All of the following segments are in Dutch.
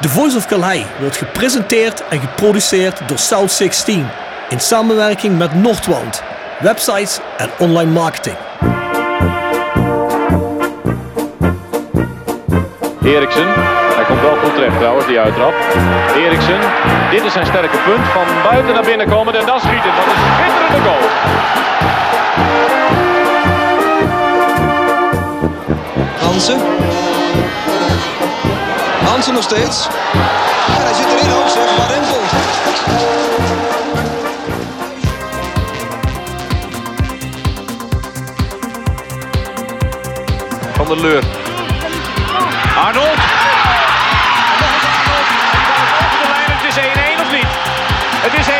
The Voice of Calais wordt gepresenteerd en geproduceerd door South 16 in samenwerking met Noordwand, websites en online marketing. Eriksen, hij komt wel goed terecht trouwens, die uittrap. Eriksen, dit is zijn sterke punt. Van buiten naar binnen komen en dan schieten. Dat is een schitterende goal. Hansen. Hansen nog steeds. En hij zit erin ook zeg, maar Rempel. Van der Leur. Arnold. Over de lijn, het is 1-1 of niet? Het is 1-1.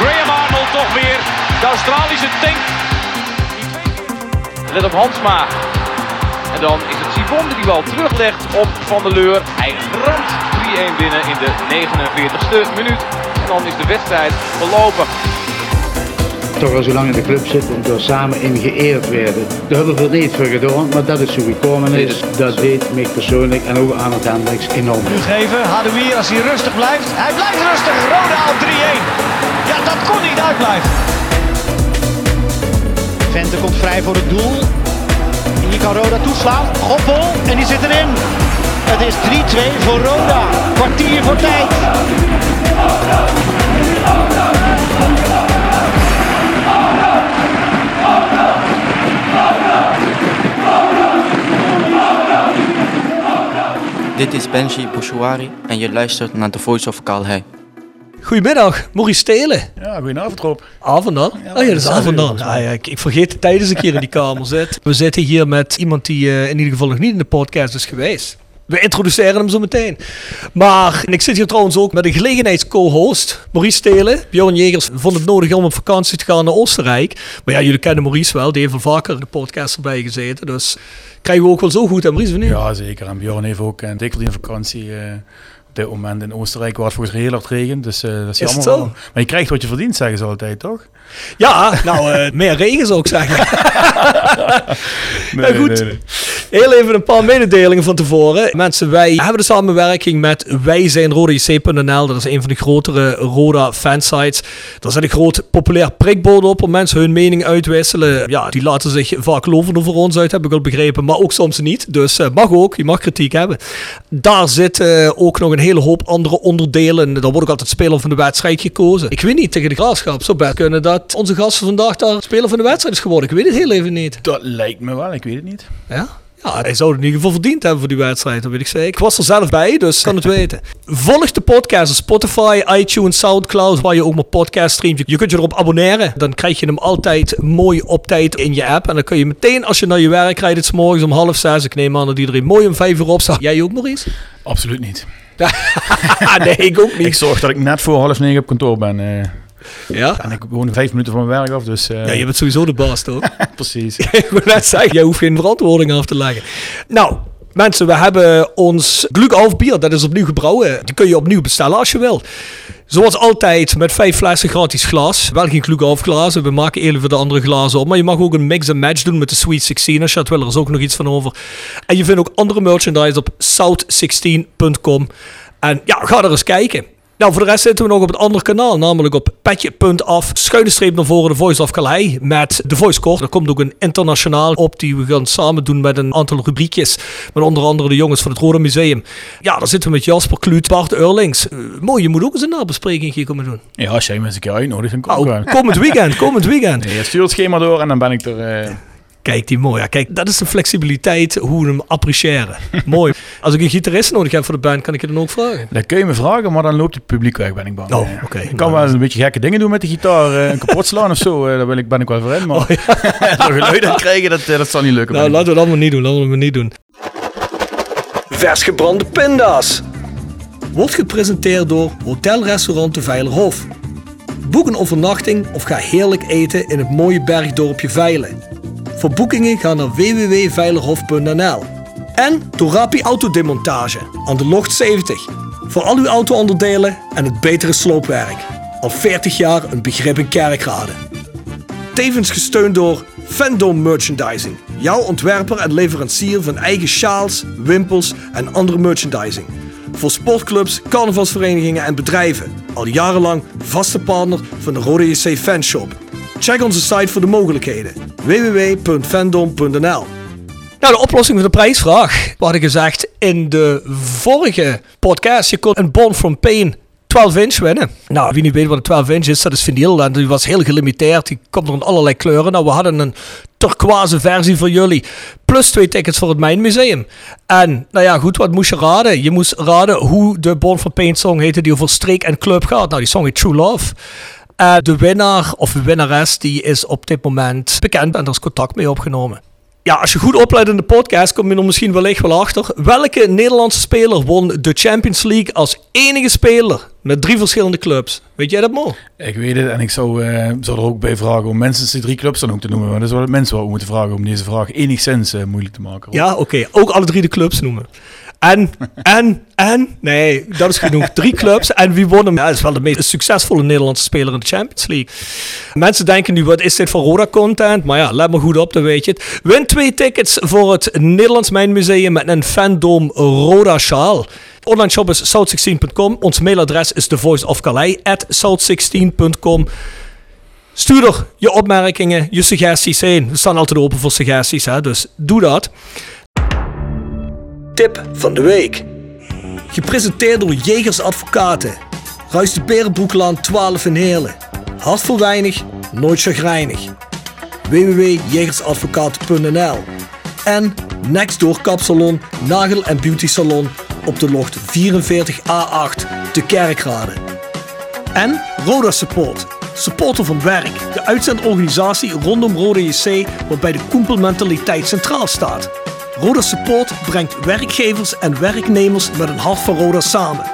Graham Arnold toch weer. De Australische tank. Let op Hansma. En dan is Sibon die die bal teruglegt op Van der Leur. Hij ramt 3-1 binnen in de 49ste minuut. En dan is de wedstrijd verlopen. toch al zo lang in de club zit en door samen in geëerd werden. Daar hebben we veel niet voor gedaan, maar dat is zo gekomen is. Dat deed mij persoonlijk en ook aan het Hendricks enorm. geven. Hadouier als hij rustig blijft. Hij blijft rustig. Roda op 3-1. Ja, dat kon niet uitblijven. Vente komt vrij voor het doel. Kan Roda toeslaan. Goppel en die zit erin. Het is 3-2 voor Roda. Kwartier voor tijd. Dit is Benji Bouchouari en je luistert naar The Voice of Calais. Goedemiddag, Maurice Stelen. Ja, goedenavond Rob. Avond dan? oh ja, dat is avond dan. Ah, ja, ik, ik vergeet het tijdens een keer in die kamer zit. We zitten hier met iemand die eh, in ieder geval nog niet in de podcast is geweest. We introduceren hem zo meteen. Maar en ik zit hier trouwens ook met een gelegenheids-co-host, Maurice Stelen. Bjorn Jegers vond het nodig om op vakantie te gaan naar Oostenrijk. Maar ja, jullie kennen Maurice wel, die heeft al vaker in de podcast erbij gezeten. Dus krijgen we ook wel zo goed aan Maurice van nu. Ja, zeker. En Bjorn heeft ook een dikke vakantie op dit moment in Oostenrijk, waar het volgens mij heel hard regent. Dus eh, dat is Is jammer. Maar je krijgt wat je verdient, zeggen ze altijd, toch? Ja, nou, eh, meer regen zou ik zeggen. Nee, Ja, goed. nee, nee. Heel even een paar mededelingen van tevoren. Mensen, wij hebben de samenwerking met Wij zijn RodaJC.nl. Dat is een van de grotere Roda fansites. Daar zit een groot populair prikbord op om mensen hun mening uitwisselen. Ja, die laten zich vaak loven over ons uit, heb ik al begrepen. Maar ook soms niet. Dus eh, mag ook, je mag kritiek hebben. Daar zitten ook nog een hele hoop andere onderdelen. Daar wordt ook altijd speler van de wedstrijd gekozen. Ik weet niet, tegen de graafschap zou best kunnen dat onze gast van vandaag daar speler van de wedstrijd is geworden. Ik weet het heel even niet. Dat lijkt me wel, ik weet het niet. Ja? Ja, hij zou het in ieder geval verdiend hebben voor die wedstrijd, dat weet ik zeker. Ik was er zelf bij, dus kan het weten. Volg de podcast op Spotify, iTunes, Soundcloud, waar je ook maar podcast streamt. Je kunt je erop abonneren. Dan krijg je hem altijd mooi op tijd in je app. En dan kun je meteen, als je naar je werk rijdt, het 's morgens om half zes. Ik neem aan dat iedereen mooi om vijf uur opstaat. Jij ook, Maurice? Absoluut niet. nee, ik ook Ik niet. zorg dat ik net voor half negen op kantoor ben. eh. Ja? en ik woon vijf minuten van mijn werk af, dus eh, Ja, je bent sowieso de baas, toch? precies. ik wil net zeggen, jij hoeft geen verantwoording af te leggen. Nou, mensen, we hebben ons Glück bier, dat is opnieuw gebrouwen. Die kun je opnieuw bestellen als je wil. Zoals altijd met vijf flessen gratis glas. Wel geen Glück glazen, we maken even de andere glazen op. Maar je mag ook een mix and match doen met de Sweet 16 als je dat wil. Er is ook nog iets van over. En je vindt ook andere merchandise op south16.com. En ja, ga er eens kijken. Nou, voor de rest zitten we nog op het andere kanaal, namelijk op petje.af, schuine streep naar voren, de Voice of Calais, met de Voice Kort. Er komt ook een internationaal op die we gaan samen doen met een aantal rubriekjes, met onder andere de jongens van het Rode Museum. Ja, daar zitten we met Jasper Kluut, Bart Eurlings. Eh, mooi, je moet ook eens een nabespreking hier komen doen. Ja, als jij me eens een keer uitnodigt, dan kom ik wel. komend weekend, komend weekend. Nee, stuur het schema door en dan ben ik er... eh, Kijk, die mooi. Ja, kijk, dat is de flexibiliteit hoe we hem appreciëren. mooi. Als ik een gitarist nodig heb voor de band, kan ik je dan ook vragen. dat kun je me vragen, maar dan loopt het publiek weg, ben ik bang. Oh, oké. Ik kan wel eens een beetje gekke dingen doen met de gitaar, eh, een kapot slaan of zo. eh, daar ben ik, ben ik wel voor in, maar Oh, ja. geluid aan krijgen, dat, eh, dat zal niet lukken. Nou, laten we dat maar niet doen. Laten we dat maar niet doen. Vers gebrande pinda's. Wordt gepresenteerd door Hotel Restaurant de Veilerhof. Boek een overnachting of ga heerlijk eten in het mooie bergdorpje Veilen. Voor boekingen ga naar www.veilerhof.nl. En Torapi Autodemontage aan de Locht 70. Voor al uw auto-onderdelen en het betere sloopwerk. Al 40 jaar een begrip in kerkrade. Tevens gesteund door Fandom Merchandising. Jouw ontwerper en leverancier van eigen sjaals, wimpels en andere merchandising. voor sportclubs, carnavalsverenigingen en bedrijven. Al jarenlang vaste partner van de Rode JC Fanshop. Check onze site voor de mogelijkheden. www.fandom.nl nou, de oplossing voor de prijsvraag. We hadden gezegd in de vorige podcast, je kon een Born from Pain 12 inch winnen. Nou, wie niet weet wat een 12 inch is, dat is vinyl. En die was heel gelimiteerd. Die komt er in allerlei kleuren. Nou, we hadden een turquoise versie voor jullie. Plus twee tickets voor het Mijnmuseum. En, nou ja, goed, wat moest je raden? Je moest raden hoe de Born from Pain song heette die over streek en club gaat. Nou, die song heet True Love. Uh, de winnaar of winnares die is op dit moment bekend en er is contact mee opgenomen. Ja, als je goed oplet in de podcast, kom je er misschien wellicht wel achter. Welke Nederlandse speler won de Champions League als enige speler met drie verschillende clubs? Weet jij dat, Mo? Ik weet het en ik zou, uh, zou er ook bij vragen om mensen die drie clubs dan ook te noemen. Maar dat is wat mensen wel moeten vragen om deze vraag enigszins uh, moeilijk te maken. Hoor. Ja, oké. Ook alle drie de clubs noemen. En, en, en, nee, dat is genoeg. Drie clubs. En wie won hem? Ja, dat is wel de meest succesvolle Nederlandse speler in de Champions League. Mensen denken nu, wat is dit voor Roda-content? Maar ja, let maar goed op, dan weet je het. Win twee tickets voor het Nederlands Mijnmuseum met een fandom Roda-sjaal. Online shop is south16.com. Ons mailadres is thevoiceofcalais at south16.com. Stuur er je opmerkingen, je suggesties heen. We staan altijd open voor suggesties, hè, dus doe dat. Tip van de week. Gepresenteerd door Jegers Advocaten. Ruis de Berenbroeklaan 12 in Heerlen. Hart voor weinig, nooit chagrijnig. www.jegersadvocaten.nl En Nextdoor Kapsalon, Nagel en Beauty Salon op de locht 44A8 te Kerkrade. En Roda Support, supporter van werk, de uitzendorganisatie rondom Roda JC waarbij de koempelmentaliteit centraal staat. Roda Support brengt werkgevers en werknemers met een hart voor Roda samen.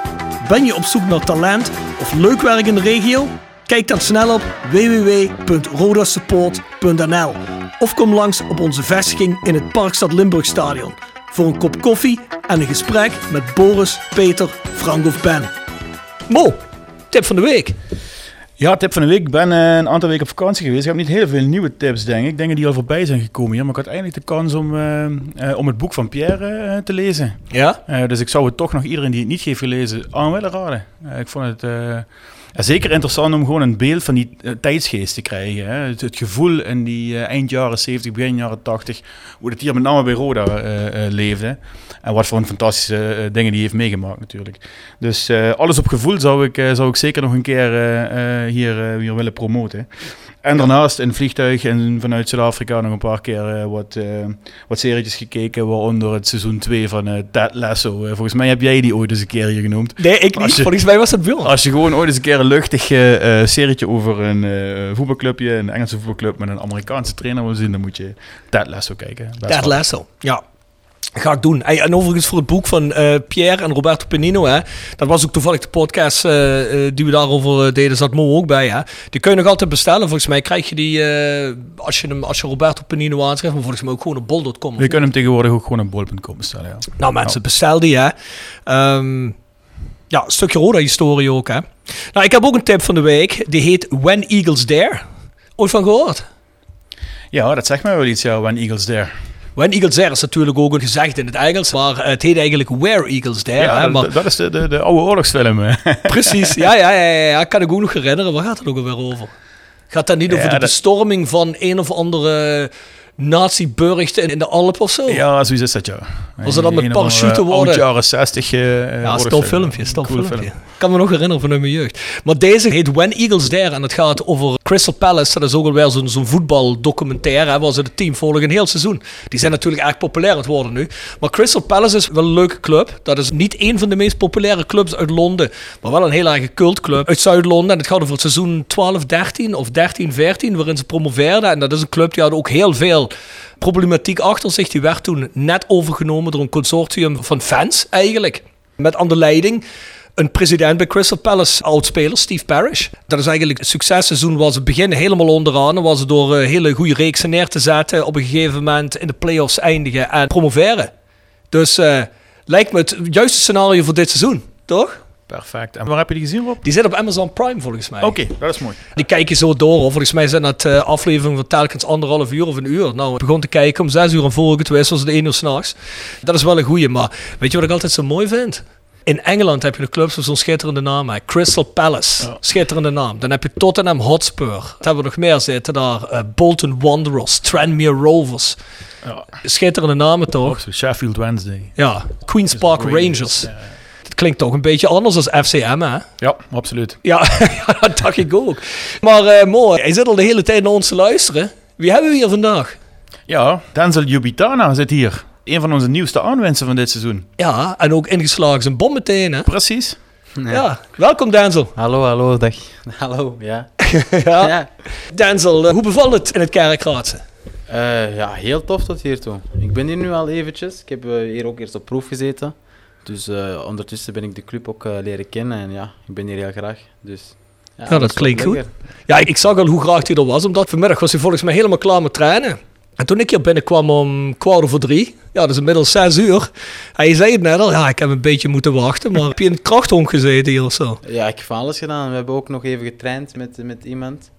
Ben je op zoek naar talent of leuk werk in de regio? Kijk dan snel op www.rodasupport.nl of kom langs op onze vestiging in het Parkstad Limburg Stadion voor een kop koffie en een gesprek met Boris, Peter, Frank of Ben. Mo, tip van de week. Ja, tip van de week. Ik ben uh, een aantal weken op vakantie geweest. Ik heb niet heel veel nieuwe tips, denk ik. Dingen die al voorbij zijn gekomen hier. Maar ik had eigenlijk de kans om, uh, uh, om het boek van Pierre te lezen. Ja? dus ik zou het toch nog iedereen die het niet heeft gelezen aan willen raden. ik vond het ja, zeker interessant om gewoon een beeld van die uh, tijdsgeest te krijgen. Hè. Het, gevoel in die uh, eind jaren 70, begin jaren 80, hoe het hier met name bij Roda uh, leefde. En wat voor een fantastische dingen die heeft meegemaakt natuurlijk. Dus alles op gevoel zou ik, zou ik zeker nog een keer hier, hier willen promoten. En daarnaast in vliegtuig en vanuit Zuid-Afrika nog een paar keer uh, wat, uh, wat serietjes gekeken, waaronder het seizoen 2 van uh, Ted Lasso. volgens mij heb jij die ooit eens een keer hier genoemd. Nee, ik niet. Je, volgens mij was dat wel. Als je gewoon ooit eens een keer een luchtig serietje over een voetbalclubje, een Engelse voetbalclub met een Amerikaanse trainer wil zien, dan moet je Ted Lasso kijken. Ted Lasso, ja. Ga ik doen. en overigens voor het boek van uh, Pierre en Roberto Penino, hè, dat was ook toevallig de podcast uh, uh, die we daarover deden, zat Mo ook bij. Hè. Die kun je nog altijd bestellen. Volgens mij krijg je die, als, je hem, als je Roberto Penino aanschrijft, maar volgens mij ook gewoon op bol.com. Je kunt hem tegenwoordig ook gewoon op bol.com bestellen, ja. Nou mensen, bestel die hè. Um, ja, een stukje Roda-historie ook hè. Nou, ik heb ook een tip van de week. Die heet When Eagles Dare. Ooit van gehoord? Ja, dat zegt mij wel iets, ja, When Eagles Dare. When Eagles There is natuurlijk ook een gezegd in het Engels, maar het heet eigenlijk Where Eagles There. Ja, hè, maar... dat, is de, de, de oude oorlogsfilm. Precies, ja, ja, ja, ja, ja, kan ik ook nog herinneren. Waar gaat het ook alweer over? Gaat dat niet over de bestorming van een of andere nazi-burchten in de Alpen of zo? Ja, zoiets is dat, ja. Was dat dan met parachute worden? jaren 60. Uh, ja, stom filmpje, stom cool filmpje. Film. kan me nog herinneren vanuit mijn jeugd. Maar deze heet When Eagles There en het gaat over Crystal Palace. Dat is ook alweer zo'n zo'n voetbaldocumentaire waar ze het team volgen een heel seizoen. Die zijn natuurlijk erg populair aan het worden nu. Maar Crystal Palace is wel een leuke club. Dat is niet één van de meest populaire clubs uit Londen. Maar wel een heel erg cultclub uit Zuid-Londen. En het gaat over het seizoen 12-13 of 13-14 waarin ze promoveerden. En dat is een club die had ook heel veel problematiek achter zich. Die werd toen net overgenomen door een consortium van fans eigenlijk. Met aan de leiding een president bij Crystal Palace, oudspeler Steve Parrish. Dat is eigenlijk een successeizoen waar ze beginnen helemaal onderaan. En waar ze door een hele goede reeksen neer te zetten op een gegeven moment in de playoffs eindigen en promoveren. Dus uh, lijkt me het juiste scenario voor dit seizoen, toch? Perfect. En waar heb je die gezien, Rob? Die zit op Amazon Prime, volgens mij. Oké, dat is mooi. Die kijk je zo door. Volgens mij zijn dat uh, afleveringen van telkens anderhalf uur of een uur. Nou, ik begon te kijken om zes uur en voor het was het één uur s'nachts. Dat is wel een goeie, maar weet je wat ik altijd zo mooi vind? In Engeland heb je de clubs met zo'n schitterende naam. Hè. Crystal Palace, Ja. schitterende naam. Dan heb je Tottenham Hotspur. Wat hebben we nog meer zitten daar? Eh, Bolton Wanderers, Tranmere Rovers. Ja, Schitterende namen toch? Sheffield Wednesday. Ja, Queen's Park Rangers. Ja, Het klinkt toch een beetje anders als FCM, hè? ja, absoluut. Ja, dat dacht ik ook. Maar eh, mooi, hij zit al de hele tijd naar ons te luisteren. Wie hebben we hier vandaag? Ja, Denzel Jubitana zit hier. Een van onze nieuwste aanwinsten van dit seizoen. Ja, en ook ingeslagen zijn bom meteen, hè? Precies. Ja, welkom Denzel. Hallo, hallo, dag. Hallo, ja. Ja. Ja, Denzel, eh, hoe bevalt het in het Kerkraadse? Eh, ja heel tof tot hiertoe. Ik ben hier nu al eventjes. Ik heb hier ook eerst op proef gezeten. Dus eh, ondertussen ben ik de club ook eh, leren kennen. En ja, ik ben hier heel graag. Dus, ja, dat klinkt goed. Ja, ik zag al hoe graag hij er was, omdat vanmiddag was hij volgens mij helemaal klaar met trainen. En toen ik hier binnenkwam om kwart over drie, ja, dat is inmiddels zes uur. Hij zei het net al, ja, ik heb een beetje moeten wachten, maar heb je in het krachthonk gezeten hier of zo? Ja, ik heb van alles gedaan. We hebben ook nog even getraind met, met iemand.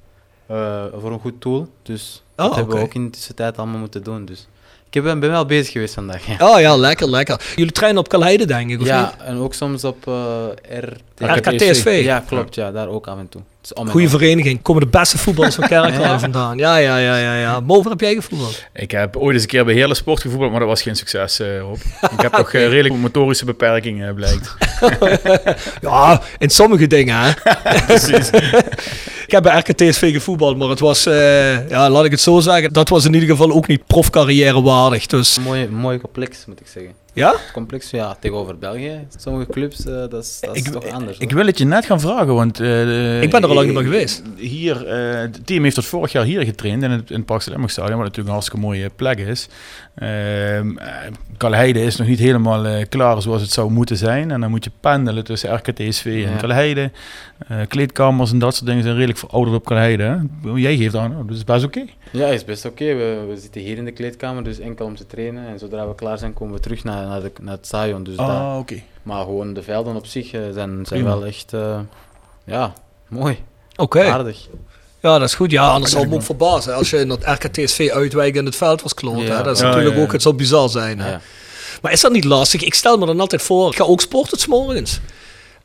eh, voor een goed doel. Dus Oh, dat hebben we ook in de tussentijd allemaal moeten doen. Dus ik heb, ben wel bezig geweest vandaag. Ja, Oh ja, lekker, lekker. Jullie trainen op Kalheide, denk ik, of ja niet? en ook soms op eh RT. RKTSV. Ja, klopt. Ja, daar ook af en toe. Om. vereniging. Komen de beste voetballers van Kerkrade Ja. vandaan. Ja, ja, ja, ja. ja. Mo, heb jij gevoetbald? Ik heb ooit eens een keer bij Heerlen Sport gevoetbald, maar dat was geen succes, eh Rob. Ik heb toch eh, redelijk motorische beperkingen, eh, blijkt. Ja, in sommige dingen, hè. Precies. Ik heb bij RKTSV gevoetbald, maar het was, eh, ja, laat ik het zo zeggen, dat was in ieder geval ook niet profcarrière waardig. Dus mooi, mooi complex, moet ik zeggen. ja, Complex, ja, tegenover België. Sommige clubs, eh, dat is, dat is Ik- toch anders. Ik hoor. wil het je net gaan vragen, want... eh, Ik ben er al lang niet meer geweest. Hier, eh, het team heeft tot vorig jaar hier getraind in het, in het Park Stadion, wat natuurlijk een hartstikke mooie plek is. Ehm eh, Kalheide is nog niet helemaal eh, klaar zoals het zou moeten zijn. En dan moet je pendelen tussen RKTSV en Ja. Kalheide. Eh, kleedkamers en dat soort dingen zijn redelijk verouderd op Kalheide. Jij geeft aan, oh, dat is best oké. Ja, is best oké. We, we zitten hier in de kleedkamer, dus enkel om te trainen. En zodra we klaar zijn, komen we terug naar, naar, de, naar het stadion. Dus daar- Ah, oké. maar gewoon de velden op zich eh, zijn, zijn wel echt, eh, ja, mooi, oké. aardig. Ja, dat is goed. Ja, anders zou het me ook verbazen als je in dat RKTSV uitwijken in het veld was kloot. Ja. hè. Dat is Ja, natuurlijk ja, ja. ook, het zou bizar zijn. Hè? Ja. Maar is dat niet lastig? Ik stel me dan altijd voor, ik ga ook sporten 's morgens.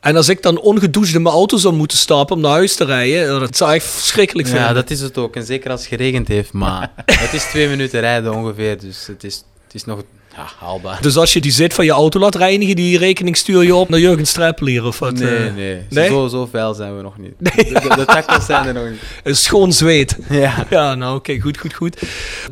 En als ik dan ongedoucht in mijn auto zou moeten stappen om naar huis te rijden, dat zou ik verschrikkelijk vinden. ja, dat is het ook. En zeker als het geregend heeft. Maar het is twee minuten rijden ongeveer, dus het is, het is nog ja, haalbaar. Dus als je die zit van je auto laat reinigen, die rekening stuur je op naar Jurgen Streppelier of wat? Nee, eh, nee. nee? Zo, zo vuil zijn we nog niet. De, de, de tackles zijn er nog niet. Een schoon zweet. Ja. Ja, nou oké, goed, goed, goed.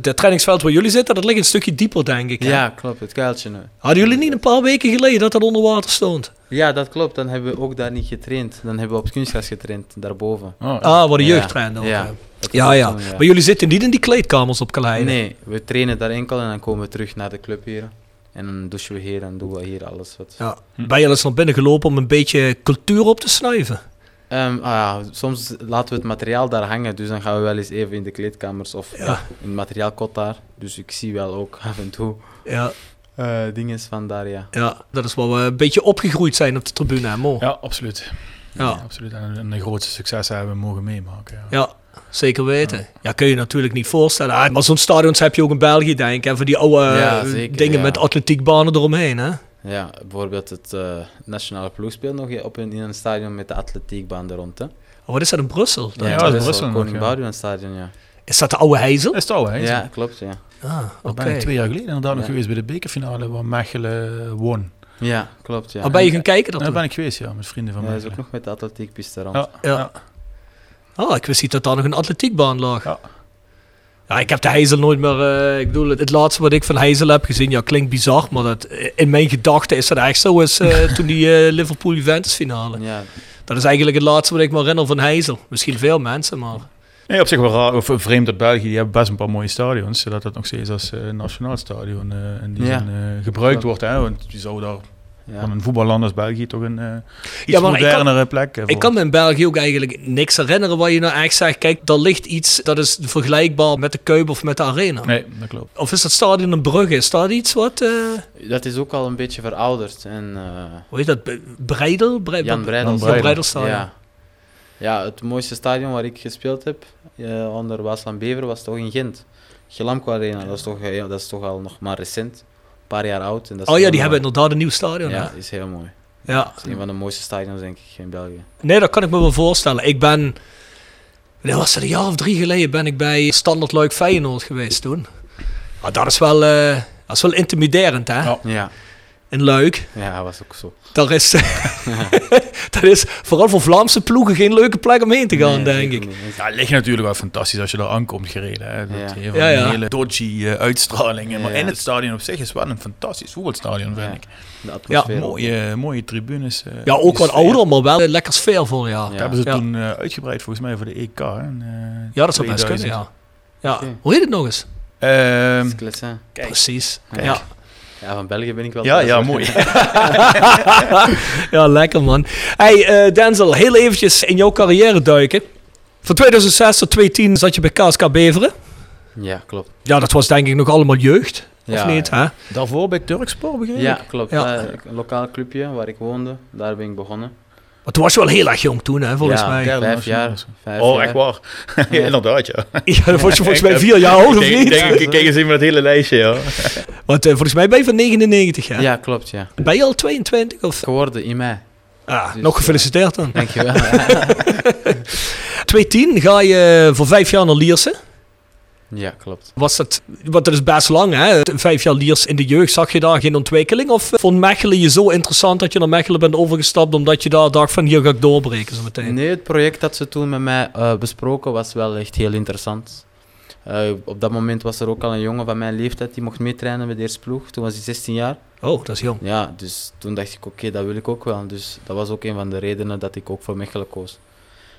De trainingsveld waar jullie zitten, dat ligt een stukje dieper, denk ik. hè? ja, klopt. Het kuiltje nu. Hadden jullie niet een paar weken geleden dat dat onder water stond? Ja, dat klopt. Dan hebben we ook daar niet getraind. Dan hebben we op het kunstgras getraind, daarboven. Oh, Ah, waar de Ja. jeugd trainde. ook, Ja. Dat Ja, ja. toen, Maar jullie zitten niet in die kleedkamers op Kaleide? Nee, we trainen daar enkel en dan komen we terug naar de club hier. En dan douchen we hier en doen we hier alles wat. Ja. Ben je al eens naar binnen gelopen om een beetje cultuur op te snuiven? Ehm, ah ja, soms laten we het materiaal daar hangen, dus dan gaan we wel eens even in de kleedkamers of Ja. ja, in het materiaalkot daar. Dus ik zie wel ook af en toe Ja, eh dingen van daar, ja. ja, dat is waar we een beetje opgegroeid zijn op de tribune, hè, Mo? Ja, absoluut. Ja. Ja, absoluut. En een, een grootste succes hebben we mogen meemaken. Ja. Ja, zeker weten. Ja, kun je natuurlijk niet voorstellen. Ah, maar zo'n stadions heb je ook in België, denk ik. En van die oude Ja, eh, zeker, dingen ja. met atletiekbanen eromheen, hè? Ja, bijvoorbeeld het eh, nationale ploeg speelt nog op een, in een stadion met de atletiekbaan er rond. Hè? Oh, wat is dat in Brussel? Ja, dat dat is Brussel wel Koning ja. Boudewijn stadion, ja. Is dat de oude Heizel? Dat is het al, hè? Ja, klopt, ja. Ah, oké. ben ik twee jaar geleden inderdaad nog Ja. geweest bij de bekerfinale waar Mechelen won. Ja, klopt, ja. Waar ben je gaan kijken? En Dat daar ben ik geweest, ja, met vrienden van Ja, mij. dat is ook nog met de atletiekpiste rond. Ja, Ja. ja. Ah, ik wist niet dat daar nog een atletiekbaan lag. Ja. Ja, ik heb de Heizel nooit meer... eh, ik bedoel, het, het laatste wat ik van Heizel heb gezien, ja, klinkt bizar, maar dat, in mijn gedachten is dat echt zo als eh, toen die eh, Liverpool-Juventus finale. Ja, Dat is eigenlijk het laatste wat ik me herinner van Heizel. Misschien veel mensen, maar... Nee, op zich wel raar, of vreemd dat België, die hebben best een paar mooie stadions, zodat dat nog steeds als eh, nationaal stadion eh, in die Ja. zin, eh, gebruikt wordt. Hè? Want je zou daar ja. van een voetballand als België toch een eh iets Ja, maar ik kan- modernere plek Ik kan me in België ook eigenlijk niks herinneren waar je nou echt zegt, kijk, daar ligt iets dat is vergelijkbaar met de Kuip of met de Arena. Nee, dat klopt. Of is dat stadion een Brugge? Is dat iets wat... eh Dat is ook al een beetje verouderd. En, eh, hoe heet dat? Breidel? Bre- Jan Breidel. Jan Jan Breidelstadion. Ja. Ja, het mooiste stadion waar ik gespeeld heb eh, onder Waasland Bever was toch in Gent. Gelamco Arena, dat is, toch, eh, ja, dat is toch al nog maar recent. Een paar jaar oud. En dat is Oh ja, die hebben inderdaad een nieuw stadion. Ja, hè? is heel mooi. Ja. Dat is een van de mooiste stadions, denk ik, in België. Nee, dat kan ik me wel voorstellen. Ik ben, wanneer was het, een jaar of drie geleden ben ik bij Standard Luik Feyenoord geweest toen. Ah, dat, is wel, eh, dat is wel intimiderend, hè? Ja. Ja, In Luik. ja dat was ook zo. Dat is, dat is vooral voor Vlaamse ploegen geen leuke plek om heen te gaan, Nee, denk ik. niet. Ja, het ligt natuurlijk wel fantastisch als je daar aankomt gereden. Hè. Dat Ja. heeft Ja, een ja. hele dodgy eh, uitstraling. Maar Ja. in het stadion op zich is wel een fantastisch voetbalstadion, vind Ja. ik. De atmosfeer. ook. Mooie, mooie tribunes. eh, Ja, ook wat ouder, maar wel lekker sfeervol, ja. Ja. Dat hebben ze Ja. toen eh, uitgebreid volgens mij voor de EK. Hè, eh, Ja, dat zou best 2000. kunnen, ja. ja. Hoe heet het nog eens? Ehm, Sclessin. Precies. Kijk. Ja. Ja, van België ben ik wel. ja, thuis, ja, hoor. mooi. ja, lekker man. Hey eh, Denzel, heel eventjes in jouw carrière duiken. Van 2006 tot 2010 zat je bij KSK Beveren. Ja, klopt. Ja, dat was denk ik nog allemaal jeugd. Of Ja, niet, hè? Daarvoor bij Turkspoor, begreep Ja, ik? klopt. Ja. Eh, een lokaal clubje waar ik woonde, daar ben ik begonnen. Maar toen was je wel heel erg jong toen, hè, volgens ja, mij. Vijf nationaal jaar. Vijf Oh, jaar. echt waar? Ja, inderdaad, ja. Ja, dan was je volgens mij vier jaar oud, of niet? kijk, kijk, kijk eens even naar het hele lijstje, ja. Want eh, volgens mij ben je van 99, hè? Ja, klopt, ja. Ben je al 22? Of? Geworden in mei. Ah, Dus, nog gefeliciteerd dan. Dankjewel. 2010 ga je voor vijf jaar naar Lierse. Ja, klopt. Was dat, want dat is best lang, hè? Vijf jaar Liers in de jeugd, zag je daar geen ontwikkeling? Of eh, vond Mechelen je zo interessant dat je naar Mechelen bent overgestapt, omdat je daar dacht van hier ga ik doorbreken zo meteen? Nee, het project dat ze toen met mij eh, besproken was wel echt heel interessant. Eh, op dat moment was er ook al een jongen van mijn leeftijd die mocht meetrainen met de eerste ploeg. Toen was hij 16 jaar. Oh, dat is jong. Ja, dus toen dacht ik, oké, dat wil ik ook wel. Dus dat was ook een van de redenen dat ik ook voor Mechelen koos.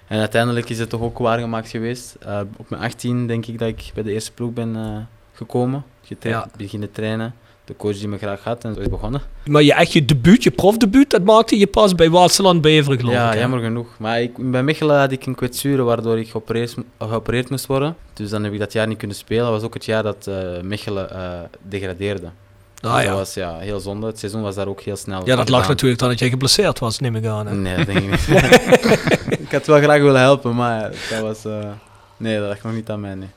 En uiteindelijk is het toch ook waargemaakt geweest. Eh, op mijn 18 denk ik dat ik bij de eerste ploeg ben eh, gekomen. Getraind, Ja. beginnen trainen. De coach die me graag had en zo is begonnen. Maar je echt je debuut, je profdebuut, dat maakte je pas bij Waterland Beveren, geloof ja, ik. hè? jammer genoeg. Maar ik, bij Mechelen had ik een kwetsuur waardoor ik geopereerd, geopereerd moest worden. Dus dan heb ik dat jaar niet kunnen spelen. Dat was ook het jaar dat eh, Mechelen degradeerde. Ah, Dus ja. Dat was ja, heel zonde. Het seizoen was daar ook heel snel ja, dat lag natuurlijk dan dat jij geblesseerd was, neem ik aan. hè? Nee, dat denk ik niet. ik had wel graag willen helpen, maar dat was... eh, nee, dat lag nog niet aan mij, nee.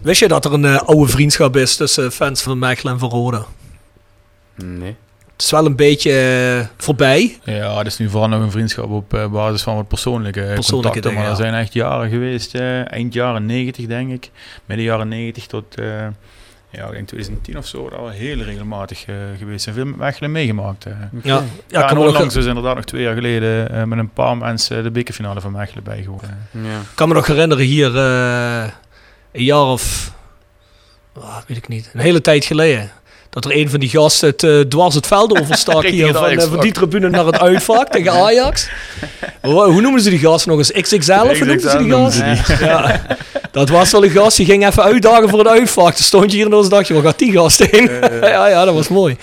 Wist je dat er een eh, oude vriendschap is tussen fans van Mechelen en van Roda? Nee. Het is wel een beetje eh, voorbij. Ja, het is nu vooral nog een vriendschap op basis van wat persoonlijke, Persoonlijke contacten. dingen, maar er ja. zijn echt jaren geweest, eind jaren 90 denk ik. Midden jaren 90 tot eh, ja, ik denk 2010 of zo. Dat we heel regelmatig eh, geweest zijn. Veel met Mechelen meegemaakt. eh. Ja, ja, Ja, ik kan en me nog, onlangs is inderdaad nog twee jaar geleden eh, met een paar mensen de bekerfinale van Mechelen bijgewoond. Eh, Ja. kan me nog herinneren hier eh, een jaar of... ah, weet ik niet. Een hele tijd geleden. Dat er een van die gasten het, eh, dwars het veld overstak hier van, van die tribune naar het uitvak tegen Ajax. Hoe, hoe noemen ze die gast nog eens? XXL of hoe noemen ze die gast? Ja. Dat was wel een gast die ging even uitdagen voor het uitvak. Toen stond je hier en dan dacht je, waar gaat die gast heen? ja, ja, dat was mooi.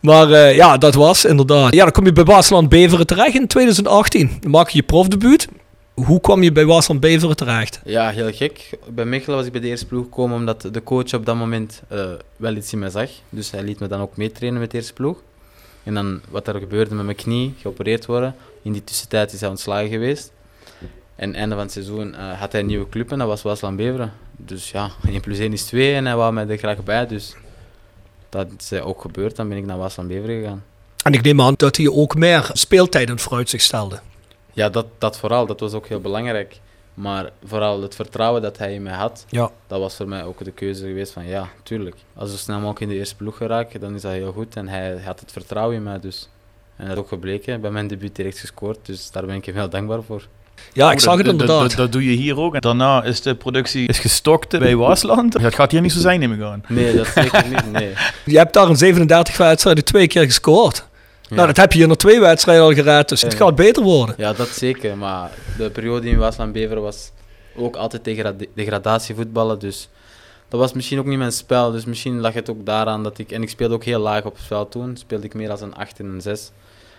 Maar eh, ja, dat was inderdaad. Ja, dan kom je bij Waasland Beveren terecht in 2018. Dan maak je je profdebuut. Hoe kwam je bij Waasland Beveren terecht? ja, heel gek. Bij Mechelen was ik bij de eerste ploeg gekomen omdat de coach op dat moment eh, wel iets in mij zag. Dus hij liet me dan ook meetrainen met de eerste ploeg. En dan wat er gebeurde met mijn knie, geopereerd worden. In die tussentijd is hij ontslagen geweest. En einde van het seizoen eh, had hij een nieuwe club en dat was Waasland Beveren. Dus ja, 1 plus 1 is 2 en hij wou mij er graag bij. Dus dat is eh, ook gebeurd. Dan ben ik naar Waasland Beveren gegaan. En ik neem aan dat hij ook meer speeltijd in het vooruitzicht stelde. Ja, dat, dat vooral, dat was ook heel belangrijk. Maar vooral het vertrouwen dat hij in mij had, Ja. dat was voor mij ook de keuze geweest van ja, tuurlijk. Als we snel mogelijk in de eerste ploeg geraken, dan is dat heel goed. En hij had het vertrouwen in mij dus. En dat is ook gebleken, bij mijn debuut direct gescoord, dus daar ben ik hem heel dankbaar voor. Ja, ik Oh, zag het inderdaad. Dat, doe je hier ook. En daarna is de productie is gestokt bij Waasland. Dat gaat hier niet zo zijn, neem ik aan. Nee, dat zeker niet, nee. Je hebt daar in 37 wedstrijden twee keer gescoord. Ja. Nou, dat heb je hier nog twee wedstrijden al gered, dus het Ja. gaat beter worden. Ja, dat zeker, maar de periode in Waasland Beveren was ook altijd degrade degradatievoetballen, dus dat was misschien ook niet mijn spel. Dus misschien lag het ook daaraan dat ik... En ik speelde ook heel laag op het veld toen, speelde ik meer als een 8 en een 6.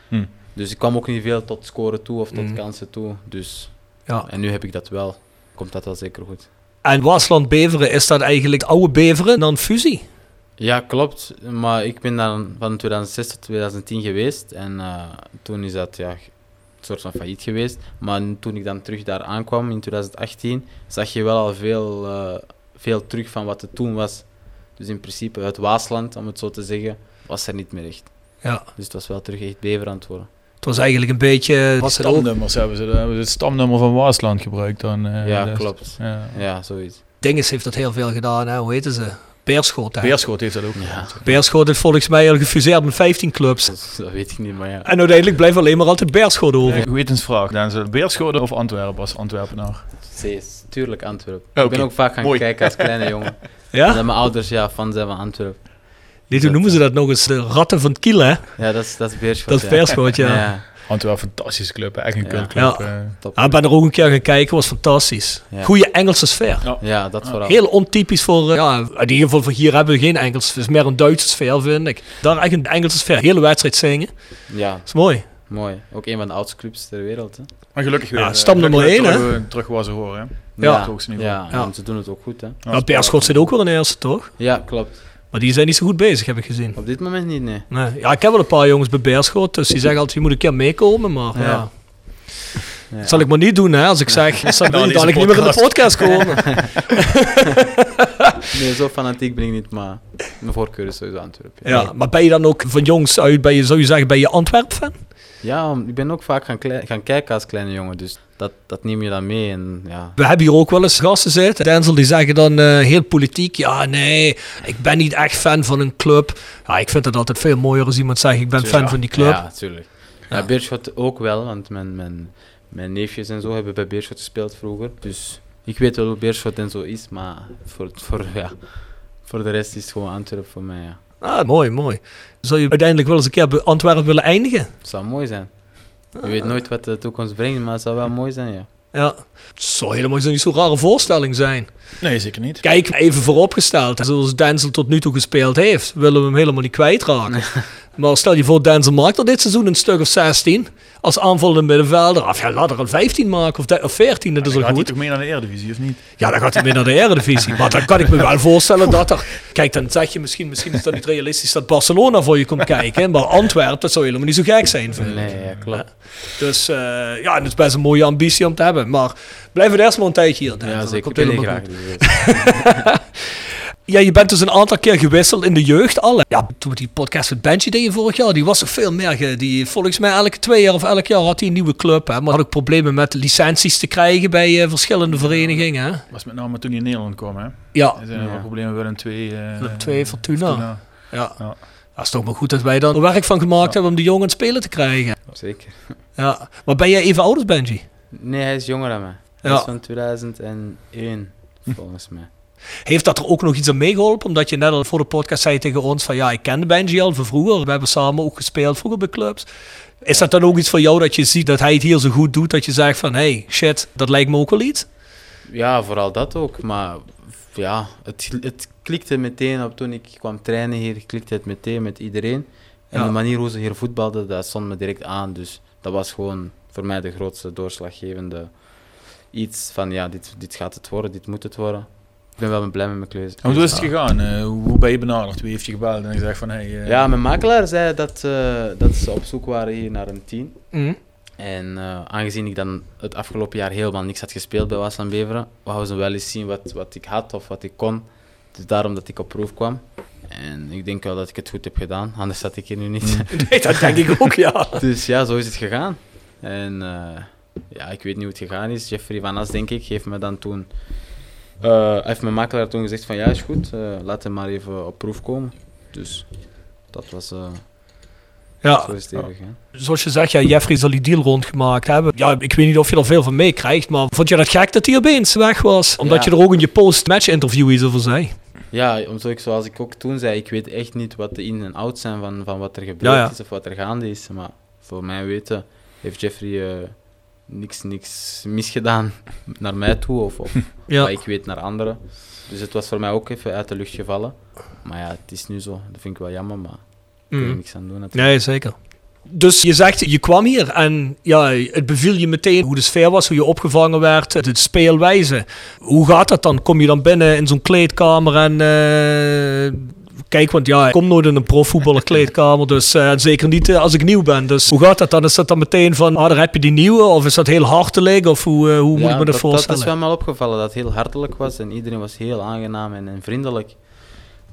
Hm. Dus ik kwam ook niet veel tot scoren toe of tot Mm. kansen toe. Dus, Ja. En nu heb ik dat wel. Komt dat wel zeker goed. En Wasland Beveren, is dat eigenlijk oude Beveren dan fusie? Ja, klopt. Maar ik ben dan van 2006 tot 2010 geweest. En eh, toen is dat ja, een soort van failliet geweest. Maar toen ik dan terug daar aankwam in 2018, zag je wel al veel, eh, veel terug van wat het toen was. Dus in principe het Waasland, om het zo te zeggen, was er niet meer echt. Ja. Dus het was wel terug echt bever aan het worden. Was eigenlijk een beetje... Ook, Stamnummers hebben ze, hebben ze het stamnummer van Waasland gebruikt dan. eh, ja, dus- klopt. Ja. Ja, zoiets. Dinges heeft dat heel veel gedaan, hè? hoe heeten ze? Beerschot. hè? Beerschot heeft dat ook Ja. Beerschot heeft volgens mij al gefuseerd met 15 clubs. Dat, dat weet ik niet, maar ja. En uiteindelijk blijft alleen maar altijd Beerschot over. Gewetensvraag. Dan is het Beerschot of Antwerpen als Antwerpenaar? Zee, tuurlijk Antwerpen. Ik ben ook vaak gaan mooi. kijken als kleine jongen. Ja? Dat mijn ouders ja, fan zijn van Antwerpen. Nee, toen noemen ze dat nog eens de ratten van het kiel, hè? Ja, dat is, dat is Beerschot. Dat is ja. Beerschot, ja. ja. Antwerpen, fantastische club. hè. Echt een Ja. cultclub. Ja. eh. Ja, ik ben er ook een keer gaan kijken, was fantastisch. Ja. Goeie Engelse sfeer. Ja, dat vooral. Heel ontypisch voor, eh, ja, in ieder geval voor hier hebben we geen Engels. Het is meer een Duitse sfeer, vind ik. Daar echt een Engelse sfeer. Hele wedstrijd zingen. Ja, Dat is mooi. mooi. Ook een van de oudste clubs ter wereld. Hè. Maar gelukkig weer. Ja, eh, stam nummer gelukkig één, terug, eh, Terug waar ze horen. Hè. Ja. ja, hoogste niveau. ja, ze doen het ook goed. Hè. Ja, Beerschot zit ook wel in eerste, toch? Ja, klopt. Maar die zijn niet zo goed bezig, heb ik gezien. Op dit moment niet, nee. Nee. Ja, ik heb wel een paar jongens bij Beerschot, dus die zeggen altijd, je moet een keer meekomen, maar ja. Ja. Ja. Dat zal ik maar niet doen, hè, als ik zeg, dan zal Nou, ik deze niet meer in de podcast komen. Nee, zo fanatiek ben ik niet, maar mijn voorkeur is sowieso Antwerpen. Ja, maar ben je dan ook van jongs uit, ben je, zou je zeggen, ben je Antwerp-fan? Ja, ik ben ook vaak gaan, gaan kijken als kleine jongen, dus dat, dat neem je dan mee. En, ja. We hebben hier ook wel eens gasten zitten. Denzel die zeggen dan eh, heel politiek. Ja, nee, ik ben niet echt fan van een club. Ja, ik vind het altijd veel mooier als iemand zegt ik ben fan Ja. van die club. Ja, tuurlijk. Ja, Beerschot ook wel, want mijn, mijn, mijn neefjes en zo hebben bij Beerschot gespeeld vroeger. Dus ik weet wel hoe Beerschot en zo is, maar voor, voor, ja, voor de rest is het gewoon Antwerpen voor mij. Ja. Ah, mooi, mooi. Zou je uiteindelijk wel eens een keer bij Antwerpen willen eindigen? Het zou mooi zijn. Je weet nooit wat de toekomst brengt, maar het zou wel mooi zijn, ja. Ja. Het zou helemaal niet zo'n rare voorstelling zijn. Nee, zeker niet. Kijk, even vooropgesteld. Zoals Denzel tot nu toe gespeeld heeft, willen we hem helemaal niet kwijtraken. maar stel je voor, Denzel maakt er dit seizoen een stuk of 16. Als aanvallende middenvelder. Of ja, laat er een 15 maken of, de- of 14, dat is Dan al gaat hij goed. toch mee naar de Eredivisie, of niet? Ja, dan gaat hij weer naar de Eredivisie. Maar dan kan ik me wel voorstellen dat er... Kijk, dan zeg je misschien, misschien is dat niet realistisch dat Barcelona voor je komt kijken. Maar Antwerpen, dat zou helemaal niet zo gek zijn. Vind ik. Nee, ja, klopt. Dus eh, ja, het is best een mooie ambitie om te hebben. Maar blijf het eerst maar een tijdje hier. Denzel. Ja, Dat zeker. komt Ik wil helemaal goed. Ja, je bent dus een aantal keer gewisseld in de jeugd al. Ja, toen die podcast met Benji deden vorig jaar, die was er veel meer. ge- Die, volgens mij elke twee jaar of elk jaar had hij een nieuwe club. Hè. Maar had ook problemen met licenties te krijgen bij eh, verschillende verenigingen. Hè. Was met name toen hij in Nederland kwam, hè? Ja, Er zijn er Ja. wel problemen met een twee. eh, Willem II, Fortuna. Fortuna. ja. Ja. Dat is toch maar goed dat wij dan er werk van gemaakt hebben om die jongen aan het spelen te krijgen. zeker. Ja. Maar ben jij even oud als Benji? Nee, hij is jonger dan mij. Hij Ja. is van 2001, volgens mij. Heeft dat er ook nog iets aan meegeholpen? Omdat je net al voor de podcast zei tegen ons van ja, ik kende Benji al van vroeger. We hebben samen ook gespeeld vroeger bij clubs. Is dat dan ook iets voor jou dat je ziet dat hij het hier zo goed doet dat je zegt van hey, shit, dat lijkt me ook wel iets? Ja, vooral dat ook. Maar ja, het, het klikte meteen op toen ik kwam trainen hier, klikte het meteen met iedereen. En Ja. de manier hoe ze hier voetbalden, dat stond me direct aan. Dus dat was gewoon voor mij de grootste doorslaggevende iets van ja, dit, dit gaat het worden, dit moet het worden. Ik ben wel blij met mijn keuze. En hoe is het gegaan? Eh, hoe ben je benaderd? Wie heeft je gebeld en gezegd van... Hey, eh, Ja, mijn makelaar zei dat, eh, dat ze op zoek waren hier naar een team. Mhm. En eh, aangezien ik dan het afgelopen jaar helemaal niks had gespeeld bij Waasland Beveren, wouden ze wel eens zien wat, wat ik had of wat ik kon. Dus daarom dat ik op proef kwam. En ik denk wel dat ik het goed heb gedaan, anders zat ik hier nu niet. Nee, dat denk ik ook, ja. dus ja, zo is het gegaan. En eh, ja, ik weet niet hoe het gegaan is. Jeffrey Van As, denk ik, heeft me dan toen... eh, heeft mijn makelaar toen gezegd van ja, is goed, eh, laat hem maar even op proef komen. Dus dat was... eh, Ja, zo zoals je zegt, ja, Jeffrey zal die deal rondgemaakt hebben. Ja, ik weet niet of je er veel van meekrijgt, maar vond je dat gek dat hij opeens weg was? Omdat Ja. je er ook in je post-match interview iets over zei. Ja, omdat zoals ik ook toen zei, ik weet echt niet wat de in- en out zijn van, van wat er gebeurd Ja, ja. is of wat er gaande is. Maar voor mij weten heeft Jeffrey niks, niks misgedaan naar mij toe of, of Ja. wat ik weet naar anderen. Dus het was voor mij ook even uit de lucht gevallen. Maar ja, het is nu zo. Dat vind ik wel jammer, maar daar je Mhm. niks aan doen natuurlijk. Nee, zeker. Dus je zegt, je kwam hier en ja, het beviel je meteen hoe de sfeer was, hoe je opgevangen werd, de speelwijze. Hoe gaat dat dan? Kom je dan binnen in zo'n kleedkamer en... eh, kijk, want ja, ik kom nooit in een profvoetballerkleedkamer, dus eh, zeker niet eh, als ik nieuw ben. Dus hoe gaat dat dan? Is dat dan meteen van, ah, daar heb je die nieuwe? Of is dat heel hartelijk? Of hoe, eh, hoe moet ik me dat, dat, voorstellen? dat is wel mij opgevallen, dat het heel hartelijk was en iedereen was heel aangenaam en, en vriendelijk.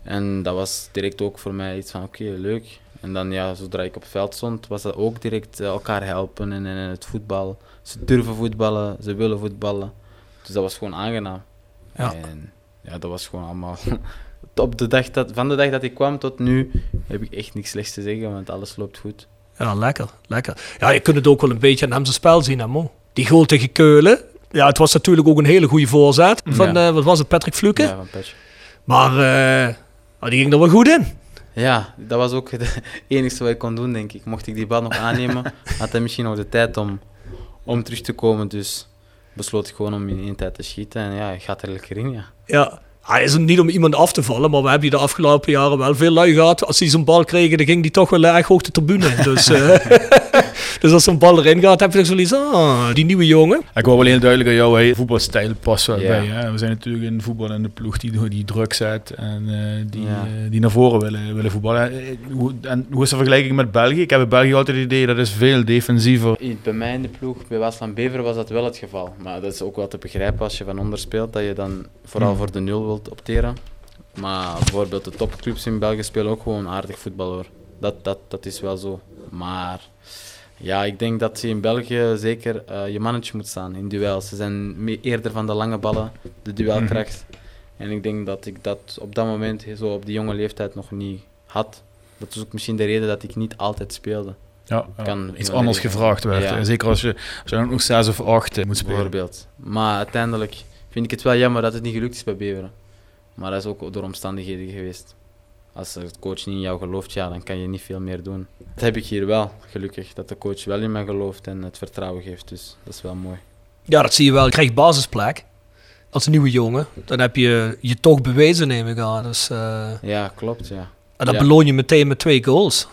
En dat was direct ook voor mij iets van, oké, leuk. En dan ja, zodra ik op het veld stond, was dat ook direct elkaar helpen en, en het voetbal. Ze durven voetballen, ze willen voetballen. Dus dat was gewoon aangenaam. Ja. En ja, dat was gewoon allemaal... Op de dag dat, van de dag dat ik kwam tot nu heb ik echt niks slechts te zeggen, want alles loopt goed. Ja, lekker, lekker. Ja, je kunt het ook wel een beetje aan hem zijn spel zien, hè, Mo. Die goal tegen Keulen. Ja, het was natuurlijk ook een hele goede voorzet van, Ja. eh, wat was het, Patrick Fluke? Ja, van Patch. Maar oh, die ging er wel goed in. Ja, dat was ook het enige wat ik kon doen, denk ik. Mocht ik die bal nog aannemen, had hij misschien nog de tijd om, om terug te komen. Dus besloot ik gewoon om in één tijd te schieten. En ja, gaat er lekker in, ja. Ja, hij is er niet om iemand af te vallen, maar we hebben die de afgelopen jaren wel veel lui gehad. Als die zo'n bal kregen, dan ging die toch wel erg hoog de tribune. in. Dus, eh, dus als zo'n bal erin gaat, heb je toch zoiets ah, die nieuwe jongen. Ik wou wel heel duidelijk aan jou, hè, voetbalstijl past wel Ja. bij. Hè? We zijn natuurlijk in voetbal in de ploeg die, die druk zet en eh, die, eh, die naar voren willen, willen voetballen. Hoe, en hoe is de vergelijking met België? Ik heb in België altijd het idee dat is veel defensiever. In- Bij mij in de ploeg, bij Waasland Bever, was dat wel het geval. Maar dat is ook wel te begrijpen als je van onder speelt, dat je dan vooral Hmm. voor de nul opteren. Maar bijvoorbeeld de topclubs in België spelen ook gewoon aardig voetbal hoor. Dat, dat, dat is wel zo. Maar ja, ik denk dat je in België zeker eh, je mannetje moet staan in duels. Ze zijn eerder van de lange ballen, de duelkracht. En ik denk dat ik dat op dat moment, zo op die jonge leeftijd, nog niet had. Dat is ook misschien de reden dat ik niet altijd speelde. Ja, Kan iets anders gevraagd werd. Ja. Eh, Zeker als je, als je nog zes of acht eh, moet spelen. bijvoorbeeld. Maar uiteindelijk vind ik het wel jammer dat het niet gelukt is bij Beveren. Maar dat is ook door omstandigheden geweest. Als de coach niet in jou gelooft, ja, dan kan je niet veel meer doen. Dat heb ik hier wel, gelukkig. Dat de coach wel in mij gelooft en het vertrouwen geeft. Dus dat is wel mooi. Ja, dat zie je wel. Je krijgt basisplek als nieuwe jongen. Dan heb je je toch bewezen, neem ik aan. Dus, eh, Ja, klopt, ja. en Ja. beloon je meteen met twee goals.